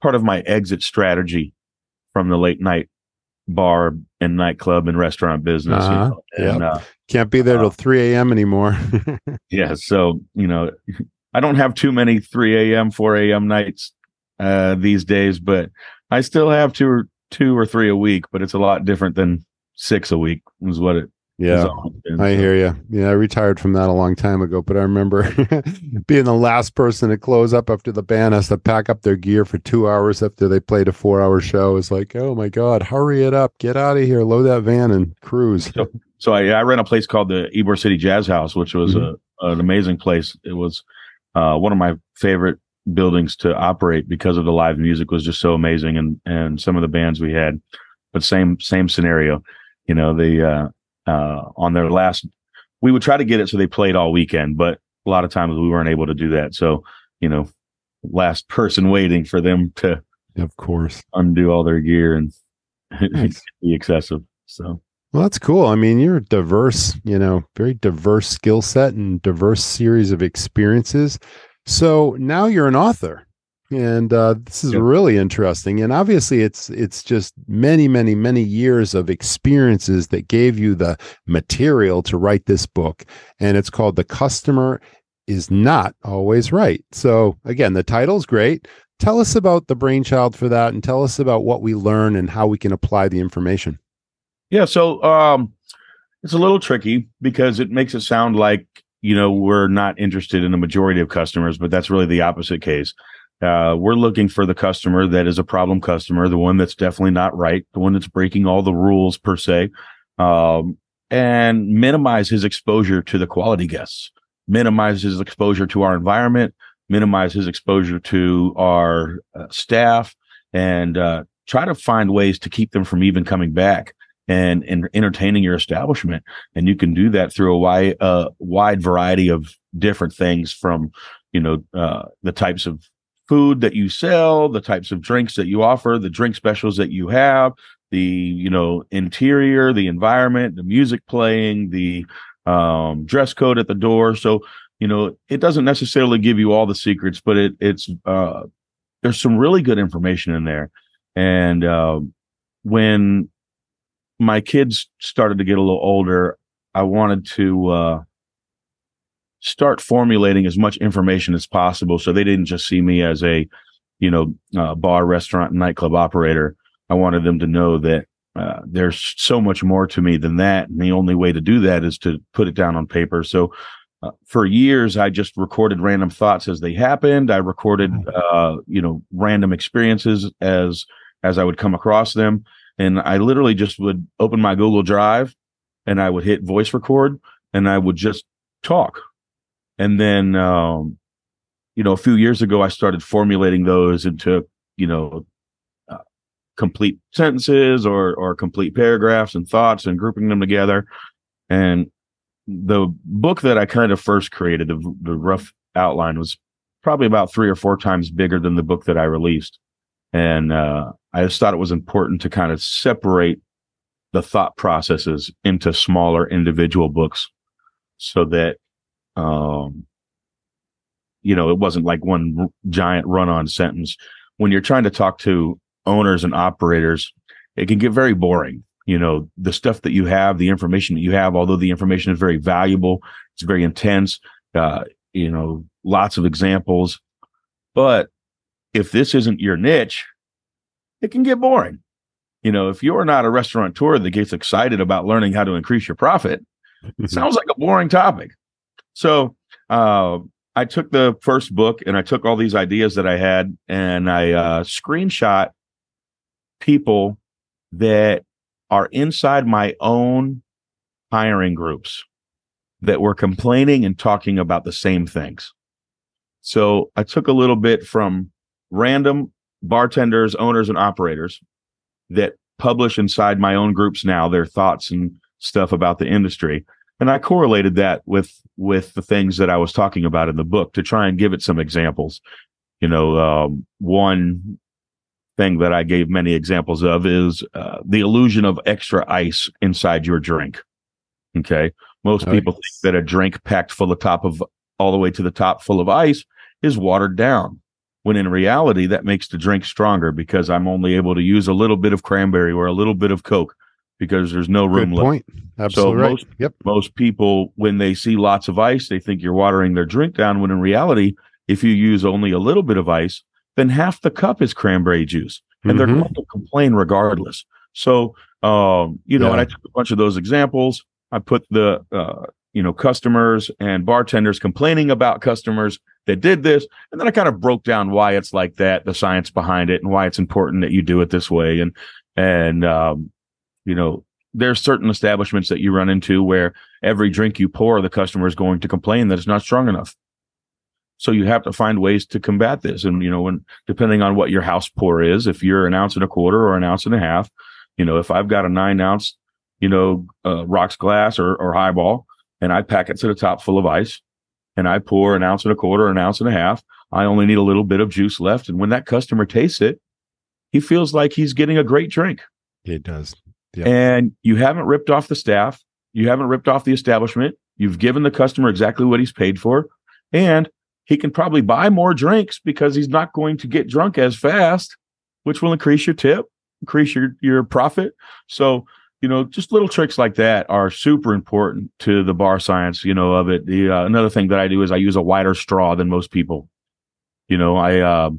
part of my exit strategy from the late night bar and nightclub and restaurant business. you Uh-huh. know, and, uh, Can't be there till 3 a.m. anymore. yeah. So, you know, I don't have too many 3 a.m., 4 a.m. nights uh, these days, but I still have two or two or three a week, but it's a lot different than six a week is what it yeah. I hear you. Yeah, I retired from that a long time ago, but I remember being the last person to close up after the band has to pack up their gear for two hours after they played a four hour show. It's like, oh my God, hurry it up. Get out of here. Load that van and cruise. So I, I ran a place called the Ybor City Jazz House, which was Mhm. a, an amazing place. It was uh, one of my favorite buildings to operate because of the live music was just so amazing and and some of the bands we had. But same same scenario, you know, the uh, uh, on their last, we would try to get it so they played all weekend, but a lot of times we weren't able to do that. So you know, last person waiting for them to Of course. undo all their gear and Nice. be excessive. So. Well, that's cool. I mean, you're diverse, you know, very diverse skill set and diverse series of experiences. So now you're an author. And uh, this is Yep. really interesting. And obviously it's it's just many, many, many years of experiences that gave you the material to write this book. And it's called The Customer is Not Always Right. So again, the title's great. Tell us about the brainchild for that and tell us about what we learn and how we can apply the information. Yeah, so um it's a little tricky because it makes it sound like, you know, we're not interested in the majority of customers, but that's really the opposite case. Uh, we're looking for the customer that is a problem customer, the one that's definitely not right, the one that's breaking all the rules per se, um, and minimize his exposure to the quality guests, minimize his exposure to our environment, minimize his exposure to our uh, staff, and uh, try to find ways to keep them from even coming back and, and entertaining your establishment. And you can do that through a wide, uh, wide variety of different things from, you know, uh, the types of food that you sell, the types of drinks that you offer, the drink specials that you have, the, you know, interior, the environment, the music playing, the, um, dress code at the door. So, you know, it doesn't necessarily give you all the secrets, but it, it's, uh, there's some really good information in there. And uh, when my kids started to get a little older, I wanted to uh, start formulating as much information as possible so they didn't just see me as a, you know, uh, bar, restaurant, nightclub operator. I wanted them to know that uh, there's so much more to me than that. And the only way to do that is to put it down on paper. So uh, for years, I just recorded random thoughts as they happened. I recorded, mm. uh, you know, random experiences as as I would come across them, and I literally just would open my Google Drive, and I would hit voice record, and I would just talk. And then, um, you know, a few years ago, I started formulating those into, you know, uh, complete sentences or or complete paragraphs and thoughts, and grouping them together. And the book that I kind of first created, the, the rough outline, was probably about three or four times bigger than the book that I released. And uh, I just thought it was important to kind of separate the thought processes into smaller individual books so that, um, you know, it wasn't like one r- giant run on sentence. When you're trying to talk to owners and operators, it can get very boring. You know the stuff that you have the information that you have although the information is very valuable it's very intense uh, you know lots of examples. But if this isn't your niche it can get boring. You know if you're not a restaurateur that gets excited about learning how to increase your profit it sounds like a boring topic so uh, i took the first book and i took all these ideas that i had and i uh, screenshot people that are inside my own hiring groups that were complaining and talking about the same things. So I took a little bit from random bartenders, owners, and operators that publish inside my own groups now their thoughts and stuff about the industry. And I correlated that with with the things that I was talking about in the book to try and give it some examples. You know, um, one thing that I gave many examples of is uh, the illusion of extra ice inside your drink. Okay. Most oh, people yes. think that a drink packed full of top of all the way to the top full of ice is watered down. When in reality, that makes the drink stronger because I'm only able to use a little bit of cranberry or a little bit of Coke because there's no room Good left. Point. Absolutely so right. most, yep. most people, when they see lots of ice, they think you're watering their drink down. When in reality, if you use only a little bit of ice, then half the cup is cranberry juice and mm-hmm. they're going to complain regardless. So, um, you know, yeah. and I took a bunch of those examples. I put the, uh, you know, customers and bartenders complaining about customers that did this. And then I kind of broke down why it's like that, the science behind it and why it's important that you do it this way. And, and, um, you know, there's certain establishments that you run into where every drink you pour, the customer is going to complain that it's not strong enough. So you have to find ways to combat this. And, you know, when depending on what your house pour is, if you're an ounce and a quarter or an ounce and a half, you know, if I've got a nine ounce, you know, uh, rocks glass or, or highball and I pack it to the top full of ice and I pour an ounce and a quarter, an ounce and a half, I only need a little bit of juice left. And when that customer tastes it, he feels like he's getting a great drink. It does. Yep. And you haven't ripped off the staff. You haven't ripped off the establishment. You've given the customer exactly what he's paid for. And he can probably buy more drinks because he's not going to get drunk as fast, which will increase your tip, increase your your profit. So, you know, just little tricks like that are super important to the bar science, you know, of it. The uh, another thing that I do is I use a wider straw than most people. You know, I uh,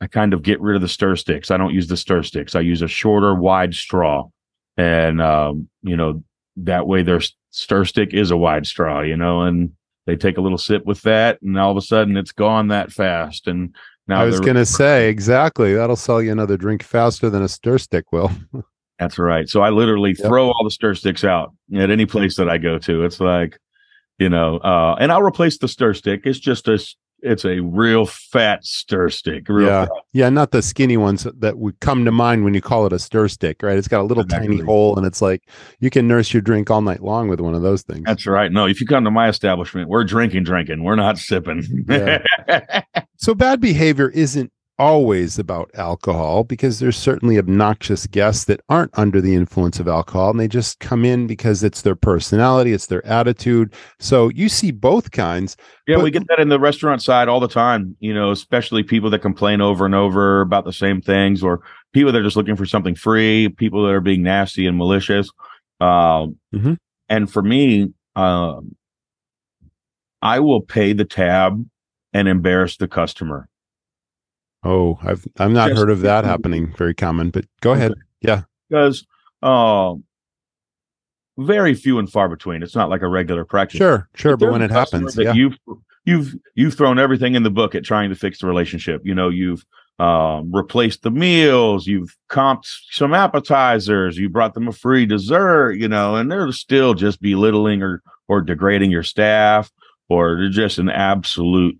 I kind of get rid of the stir sticks. I don't use the stir sticks. I use a shorter, wide straw, and um, you know that way their stir stick is a wide straw. You know, and they take a little sip with that, and all of a sudden it's gone that fast. And now I was going to say exactly that'll sell you another drink faster than a stir stick will. That's right. So I literally yep. throw all the stir sticks out at any place that I go to. It's like, you know, uh, and I'll replace the stir stick. It's just a it's a real fat stir stick. yeah, fat. yeah, not the skinny ones that would come to mind when you call it a stir stick, right? It's got a little exactly. tiny hole, and it's like you can nurse your drink all night long with one of those things. That's right. No, if you come to my establishment, we're drinking, drinking. We're not sipping. yeah. So bad behavior isn't always about alcohol because there's certainly obnoxious guests that aren't under the influence of alcohol and they just come in because it's their personality, it's their attitude. So you see both kinds. Yeah, But- we get that in the restaurant side all the time, you know, especially people that complain over and over about the same things or people that are just looking for something free, people that are being nasty and malicious. Um, Mhm. And for me, um, I will pay the tab and embarrass the customer. Oh, I've I've not Just- heard of that happening. Very common, but go ahead. Yeah, because um, very few and far between. It's not like a regular practice. Sure, sure. If But when it happens, yeah. you've you've you've thrown everything in the book at trying to fix the relationship. You know, you've um, replaced the meals, you've comped some appetizers, you brought them a free dessert. You know, and they're still just belittling or or degrading your staff, or they're just an absolute.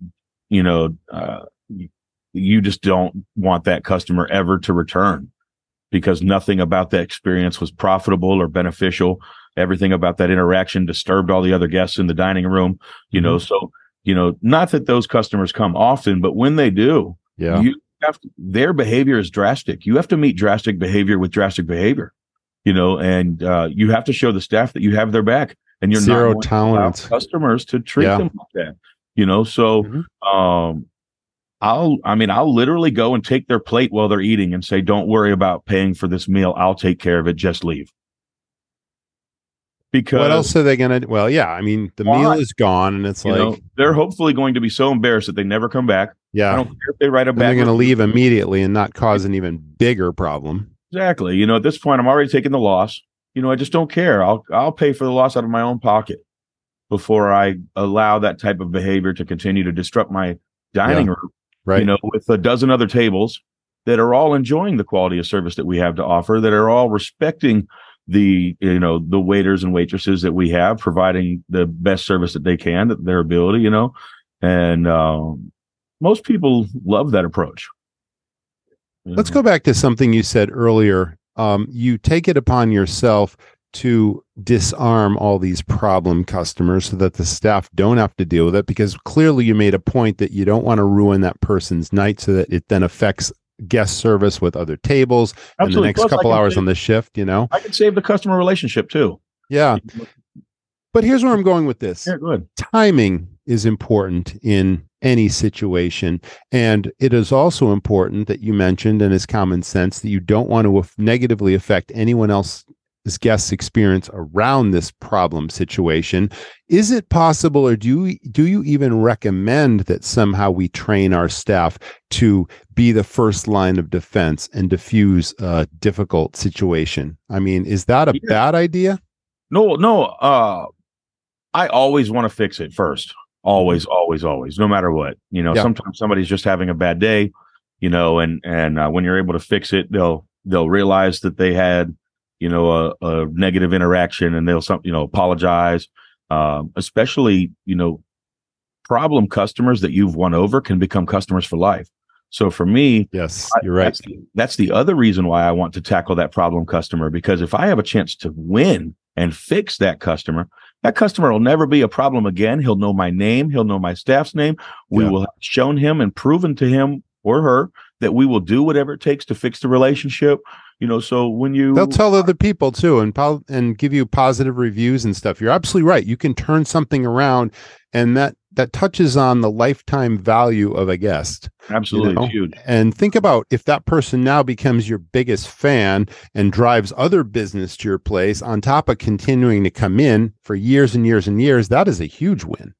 You know, uh, you- just don't want that customer ever to return because nothing about that experience was profitable or beneficial. Everything about that interaction disturbed all the other guests in the dining room you know? So you know not that those customers come often but when they do Yeah. you have to, their behavior is drastic. You have to meet drastic behavior with drastic behavior you know? And uh, you have to show the staff that you have their back and you're Zero not going to customers to treat Yeah. them like that you know? So Mhm. um I'll, I mean, I'll literally go and take their plate while they're eating and say, don't worry about paying for this meal. I'll take care of it. Just leave. Because what else are they gonna? Well, yeah. I mean, the Why? meal is gone, and it's you like, know, they're hopefully going to be so embarrassed that they never come back. Yeah. I don't care if they write a And they're going to leave immediately and not cause an even bigger problem. Exactly. You know, at this point, I'm already taking the loss. You know, I just don't care. I'll, I'll pay for the loss out of my own pocket before I allow that type of behavior to continue to disrupt my dining Yeah. room. Right. you know, with a dozen other tables that are all enjoying the quality of service that we have to offer, that are all respecting the, you know, the waiters and waitresses that we have, providing the best service that they can, at their ability, you know, and um, most people love that approach. Let's go back to something you said earlier. Um, you take it upon yourself to disarm all these problem customers so that the staff don't have to deal with it because clearly you made a point that you don't want to ruin that person's night so that it then affects guest service with other tables and the next Plus, couple hours save- on the shift, you know? I can save the customer relationship too. Yeah. But here's where I'm going with this. Yeah, good. timing is important in any situation. And it is also important that you mentioned, and is common sense, that you don't want to negatively affect anyone else's guest's experience around this problem situation. Is it possible, or do you, do you even recommend that somehow we train our staff to be the first line of defense and diffuse a difficult situation? I mean, is that a Yeah. bad idea? No, no. Uh, I always want to fix it first. Always, always, always. No matter what. You know, Yeah. sometimes somebody's just having a bad day. You know, and and uh, when you're able to fix it, they'll they'll realize that they had, you know, a, a negative interaction, and they'll some you know apologize. Um, especially you know, problem customers that you've won over can become customers for life. So for me, Yes, you're right. That's the, that's the other reason why I want to tackle that problem customer because if I have a chance to win and fix that customer, that customer will never be a problem again. He'll know my name. He'll know my staff's name. We Yeah. will have shown him and proven to him or her that we will do whatever it takes to fix the relationship. You know, so when you They'll tell other people too, and po- and give you positive reviews and stuff. You're absolutely right. You can turn something around, and that that touches on the lifetime value of a guest. absolutely know, huge. And think about if that person now becomes your biggest fan and drives other business to your place, on top of continuing to come in for years and years and years. That is a huge win.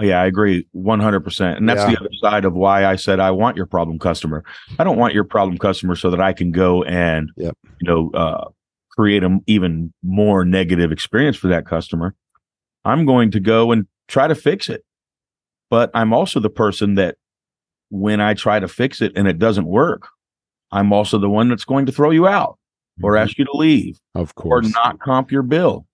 Yeah, I agree 100%. And that's Yeah. the other side of why I said I want your problem customer. I don't want your problem customer so that I can go and, Yep. you know, uh, create an even more negative experience for that customer. I'm going to go and try to fix it. But I'm also the person that when I try to fix it and it doesn't work, I'm also the one that's going to throw you out or ask you to leave of course. or not comp your bill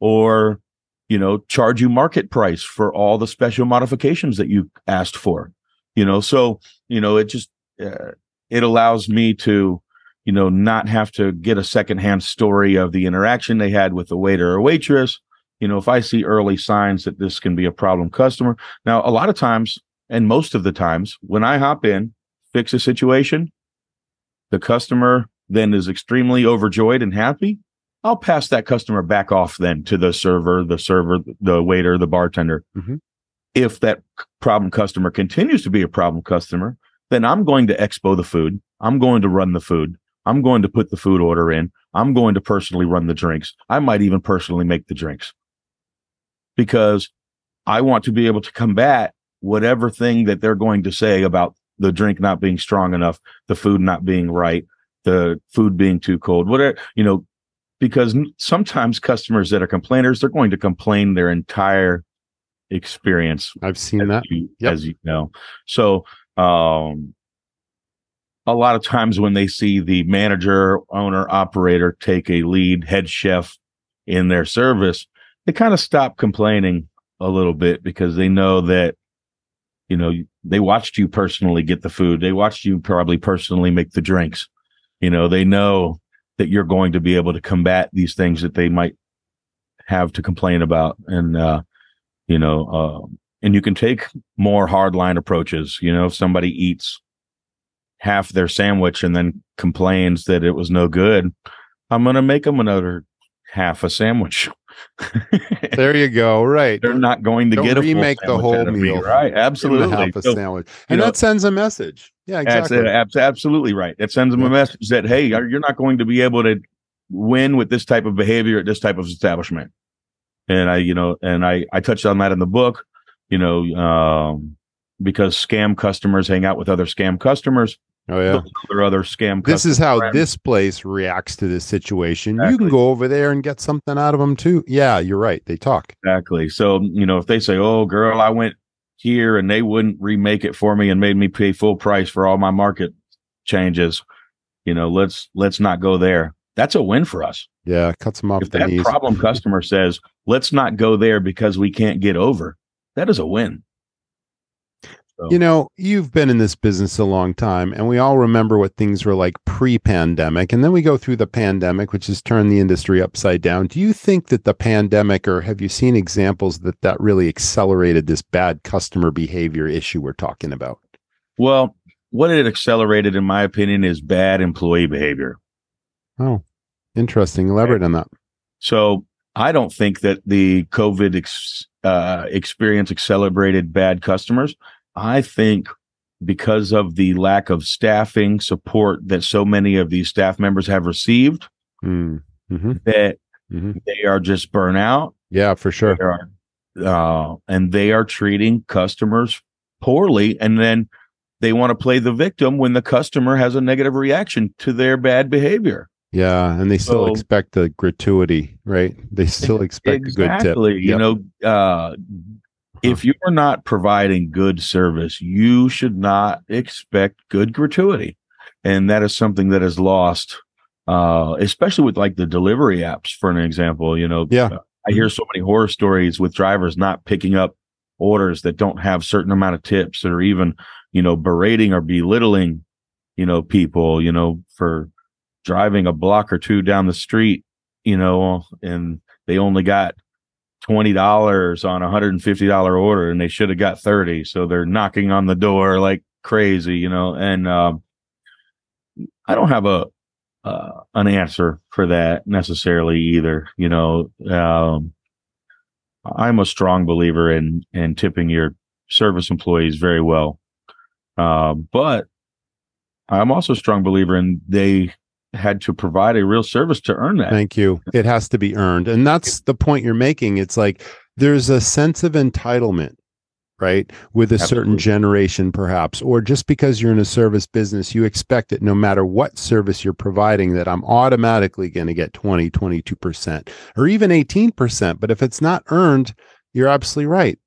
or you know charge you market price for all the special modifications that you asked for you know? So you know it just uh, it allows me to you know not have to get a secondhand story of the interaction they had with the waiter or waitress. You know if i see early signs that this can be a problem customer. Now a lot of times and most of the times when i hop in fix a situation, the customer then is extremely overjoyed and happy, I'll pass that customer back off then to the server, the server, the waiter, the bartender. Mhm. If that problem customer continues to be a problem customer, then I'm going to expo the food. I'm going to run the food. I'm going to put the food order in. I'm going to personally run the drinks. I might even personally make the drinks because I want to be able to combat whatever thing that they're going to say about the drink not being strong enough, the food not being right, the food being too cold, whatever, you know, because sometimes customers that are complainers, they're going to complain their entire experience I've seen as that. you, Yep. as you know. So, um, a lot of times when they see the manager, owner, operator take a lead head chef in their service, they kind of stop complaining a little bit because they know that, you know, they watched you personally get the food. They watched you probably personally make the drinks. You know, they know that you're going to be able to combat these things that they might have to complain about. And, uh, you know, uh, and you can take more hardline approaches. You know, if somebody eats half their sandwich and then complains that it was no good, I'm going to make them another half a sandwich. There you go. Right. They're not going to Don't get a full remake the whole out of me, meal. right? Give 'em a Absolutely. half a So, sandwich. And know- that sends a message. Yeah, That's exactly. it. Absolutely right. It sends them a message that hey, you're you're not going to be able to win with this type of behavior at this type of establishment. And I, you know, and I I touched on that in the book, you know, um, because scam customers hang out with other scam customers. Oh yeah. Other other scam. This is how friends. this place reacts to this situation. You can go over there and get something out of them too. Yeah, you're right. They talk. Exactly. So, you know, if they say, "Oh, girl, I went here and they wouldn't remake it for me and made me pay full price for all my market changes," you know, let's let's not go there. That's a win for us. Yeah, cuts them off if the that knees. problem customer says, "Let's not go there because we can't get over," that is a win. So, You know, you've been in this business a long time, and we all remember what things were like pre pandemic. And then we go through the pandemic, which has turned the industry upside down. Do you think that the pandemic, or have you seen examples that that really accelerated this bad customer behavior issue we're talking about? well, what it accelerated, in my opinion, is bad employee behavior. Oh, interesting. Elaborate on that. So I don't think that the COVID ex, uh, experience accelerated bad customers. I think because of the lack of staffing support that so many of these staff members have received, Mm. hmm that hmm they are just burnout. Yeah, for sure. Are, uh, and they are treating customers poorly, and then they want to play the victim when the customer has a negative reaction to their bad behavior. Yeah, and they still So- expect the gratuity, right? They still expect a good tip. Exactly. You know, uh, if you are not providing good service, you should not expect good gratuity. And that is something that is lost, uh, especially with like the delivery apps, for an example. You know, Yeah. I hear so many horror stories with drivers not picking up orders that don't have certain amount of tips or even, you know, berating or belittling, you know, people, you know, for driving a block or two down the street, you know, and they only got twenty dollars on a hundred and fifty dollar order, and they should have got thirty. So they're knocking on the door like crazy, you know. And um, I don't have a uh, an answer for that necessarily either. You know, um, I'm a strong believer in in tipping your service employees very well, uh, but I'm also a strong believer in they had to provide a real service to earn that. Thank you. It has to be earned. And that's the point you're making. It's like there's a sense of entitlement, right? With a certain generation, perhaps, or just because you're in a service business, you expect it no matter what service you're providing, that I'm automatically going to get 20, 22%, or even 18%. But if it's not earned, you're absolutely right.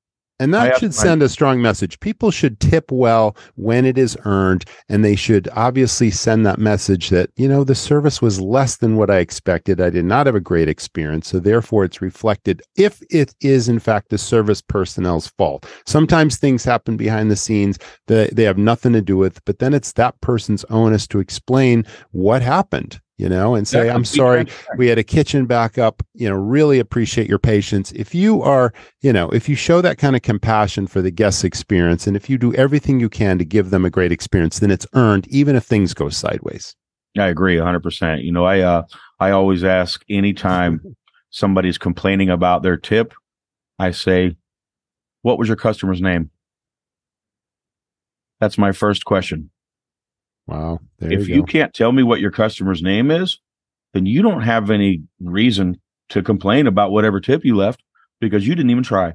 And that should send a strong message. People should tip well when it is earned, and they should obviously send that message that, you know, the service was less than what I expected. I did not have a great experience. So therefore, it's reflected if it is, in fact, the service personnel's fault. Sometimes things happen behind the scenes that they have nothing to do with, but then it's that person's onus to explain what happened. You know, and say, Yeah, I'm sorry, transparent. we had a kitchen backup, you know, really appreciate your patience. If you are, you know, if you show that kind of compassion for the guest experience and if you do everything you can to give them a great experience, then it's earned, even if things go sideways. I agree 100%. You know, I uh I always ask anytime somebody's complaining about their tip, I say, "What was your customer's name?" That's my first question. Wow. There if you, you can't tell me what your customer's name is, then you don't have any reason to complain about whatever tip you left because you didn't even try.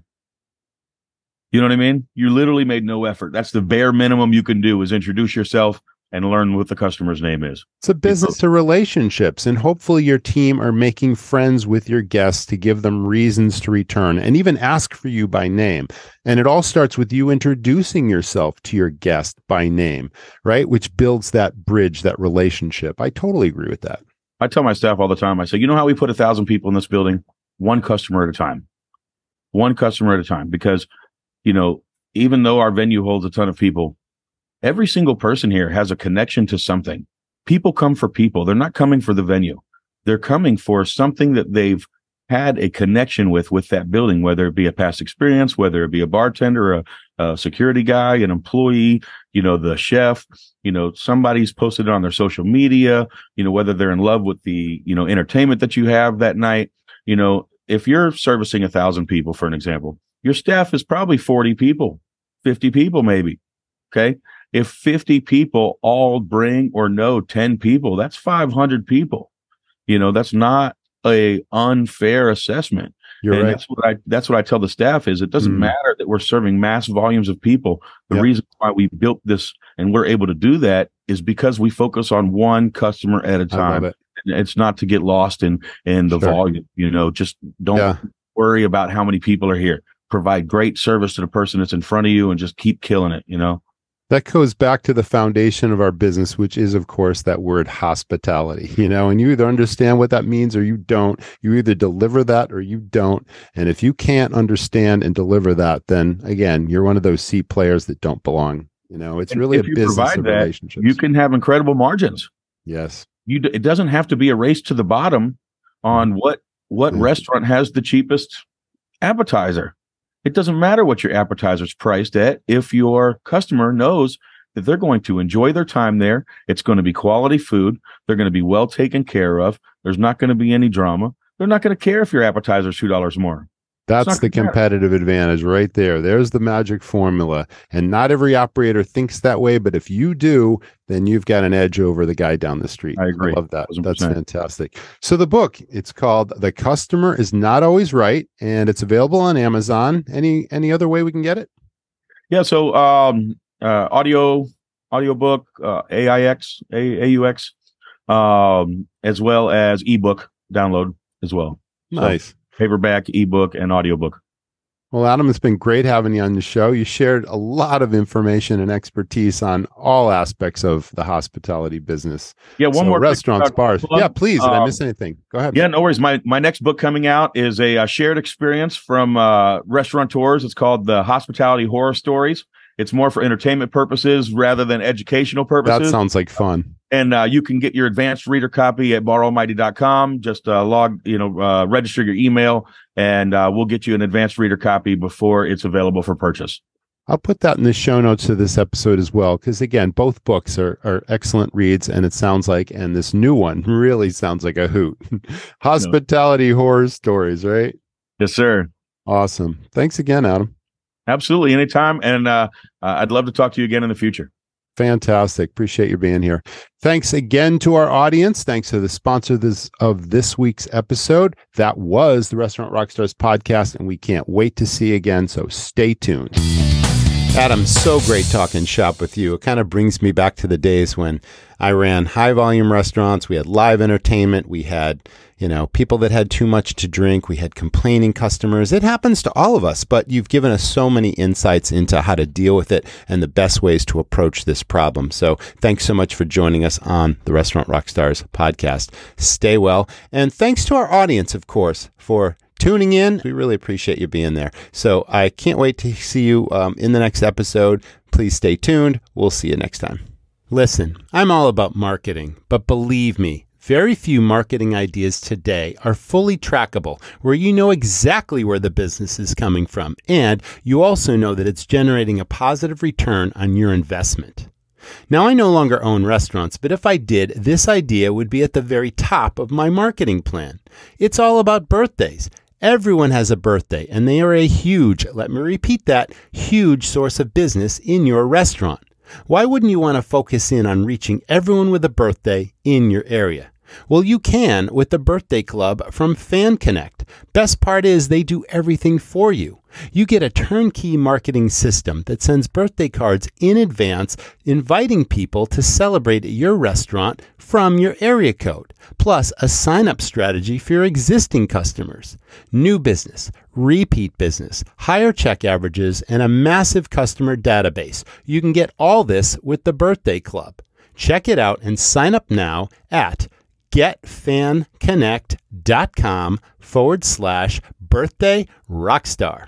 You know what I mean? You literally made no effort. That's the bare minimum you can do is introduce yourself and learn what the customer's name is. It's a business to relationships, and hopefully your team are making friends with your guests to give them reasons to return and even ask for you by name. And it all starts with you introducing yourself to your guest by name, right? Which builds that bridge, that relationship. I totally agree with that. I tell my staff all the time, I say, you know how we put a thousand people in this building? One customer at a time. One customer at a time. Because, you know, even though our venue holds a ton of people, every single person here has a connection to something. People come for people. They're not coming for the venue. They're coming for something that they've had a connection with with that building, whether it be a past experience, whether it be a bartender, a, a security guy, an employee, you know, the chef, you know, somebody's posted it on their social media, you know, whether they're in love with the, you know, entertainment that you have that night, you know, if you're servicing a thousand people, for an example, your staff is probably 40 people, 50 people, maybe. Okay. If 50 people all bring or know 10 people, that's 500 people. You know, that's not a unfair assessment. You're and right. that's what I that's what I tell the staff is it doesn't Mm. matter that we're serving mass volumes of people. The Yep. reason why we built this and we're able to do that is because we focus on one customer at a time. it. It's not to get lost in in the Sure. volume. You know, just don't Yeah. worry about how many people are here. Provide great service to the person that's in front of you and just keep killing it. You know. That goes back to the foundation of our business, which is, of course, that word hospitality, you know, and you either understand what that means or you don't. You either deliver that or you don't. And if you can't understand and deliver that, then again, you're one of those C players that don't belong. You know, it's And really a if you business provide of that, relationships. You can have incredible margins. yes. you d- it doesn't have to be a race to the bottom on mm-hmm. what what Yeah. restaurant has the cheapest appetizer it doesn't matter what your appetizer's priced at. If your customer knows that they're going to enjoy their time there it's going to be quality food they're going to be well taken care of there's not going to be any drama they're not going to care if your appetizer's two dollars more That's the competitive advantage right there. There's the magic formula. And not every operator thinks that way, but if you do, then you've got an edge over the guy down the street. I agree. love that. 1000%. That's fantastic. So the book, it's called The Customer is Not Always Right, and it's available on Amazon. Any any other way we can get it? yeah so um uh audio audiobook uh aix A- aux um as well as ebook download as well So- Nice. Paperback, ebook, and audiobook. Well, Adam, it's been great having you on the show. You shared a lot of information and expertise on all aspects of the hospitality business. Yeah, one So more restaurants, bars. plug. Yeah, please. Did I Um, miss anything? Go ahead. Yeah, no worries. My my next book coming out is a, uh shared experience from uh, restaurateurs. It's called the Hospitality Horror Stories. It's more for entertainment purposes rather than educational purposes. that sounds like fun. and uh, you can get your advanced reader copy at baralmighty.com. Just uh, log, you know, uh, register your email, and uh, we'll get you an advanced reader copy before it's available for purchase. I'll put that in the show notes of this episode as well, because again, both books are, are excellent reads, and it sounds like, and this new one really sounds like a hoot. Hospitality horror stories, right? Yes, sir. Awesome. Thanks again, Adam. Absolutely, anytime. And uh, uh, I'd love to talk to you again in the future. Fantastic. Appreciate you being here. Thanks again to our audience. Thanks to the sponsor this, of this week's episode. That was the Restaurant Rockstars podcast, and we can't wait to see you again. So stay tuned. Adam, so great talking shop with you. It kind of brings me back to the days when I ran high volume restaurants. We had live entertainment. We had, you know, people that had too much to drink. We had complaining customers. It happens to all of us, but you've given us so many insights into how to deal with it and the best ways to approach this problem. So thanks so much for joining us on the Restaurant Rockstars podcast. Stay well. And thanks to our audience, of course, for tuning in. We really appreciate you being there. So I can't wait to see you um, in the next episode. Please stay tuned. We'll see you next time. Listen, I'm all about marketing, but believe me, Very few marketing ideas today are fully trackable, where you know exactly where the business is coming from, and you also know that it's generating a positive return on your investment. Now, I no longer own restaurants, but if I did, this idea would be at the very top of my marketing plan. It's all about birthdays. Everyone has a birthday, and they are a huge, let me repeat that, huge source of business in your restaurant. Why wouldn't you want to focus in on reaching everyone with a birthday in your area? Well, you can with the Birthday Club from Fan Connect. Best part is they do everything for you. You get a turnkey marketing system that sends birthday cards in advance, inviting people to celebrate at your restaurant from your area code, plus a sign up strategy for your existing customers. New business, repeat business, higher check averages, and a massive customer database. You can get all this with the Birthday Club. Check it out and sign up now at getfanconnect.com forward slash birthday rockstar.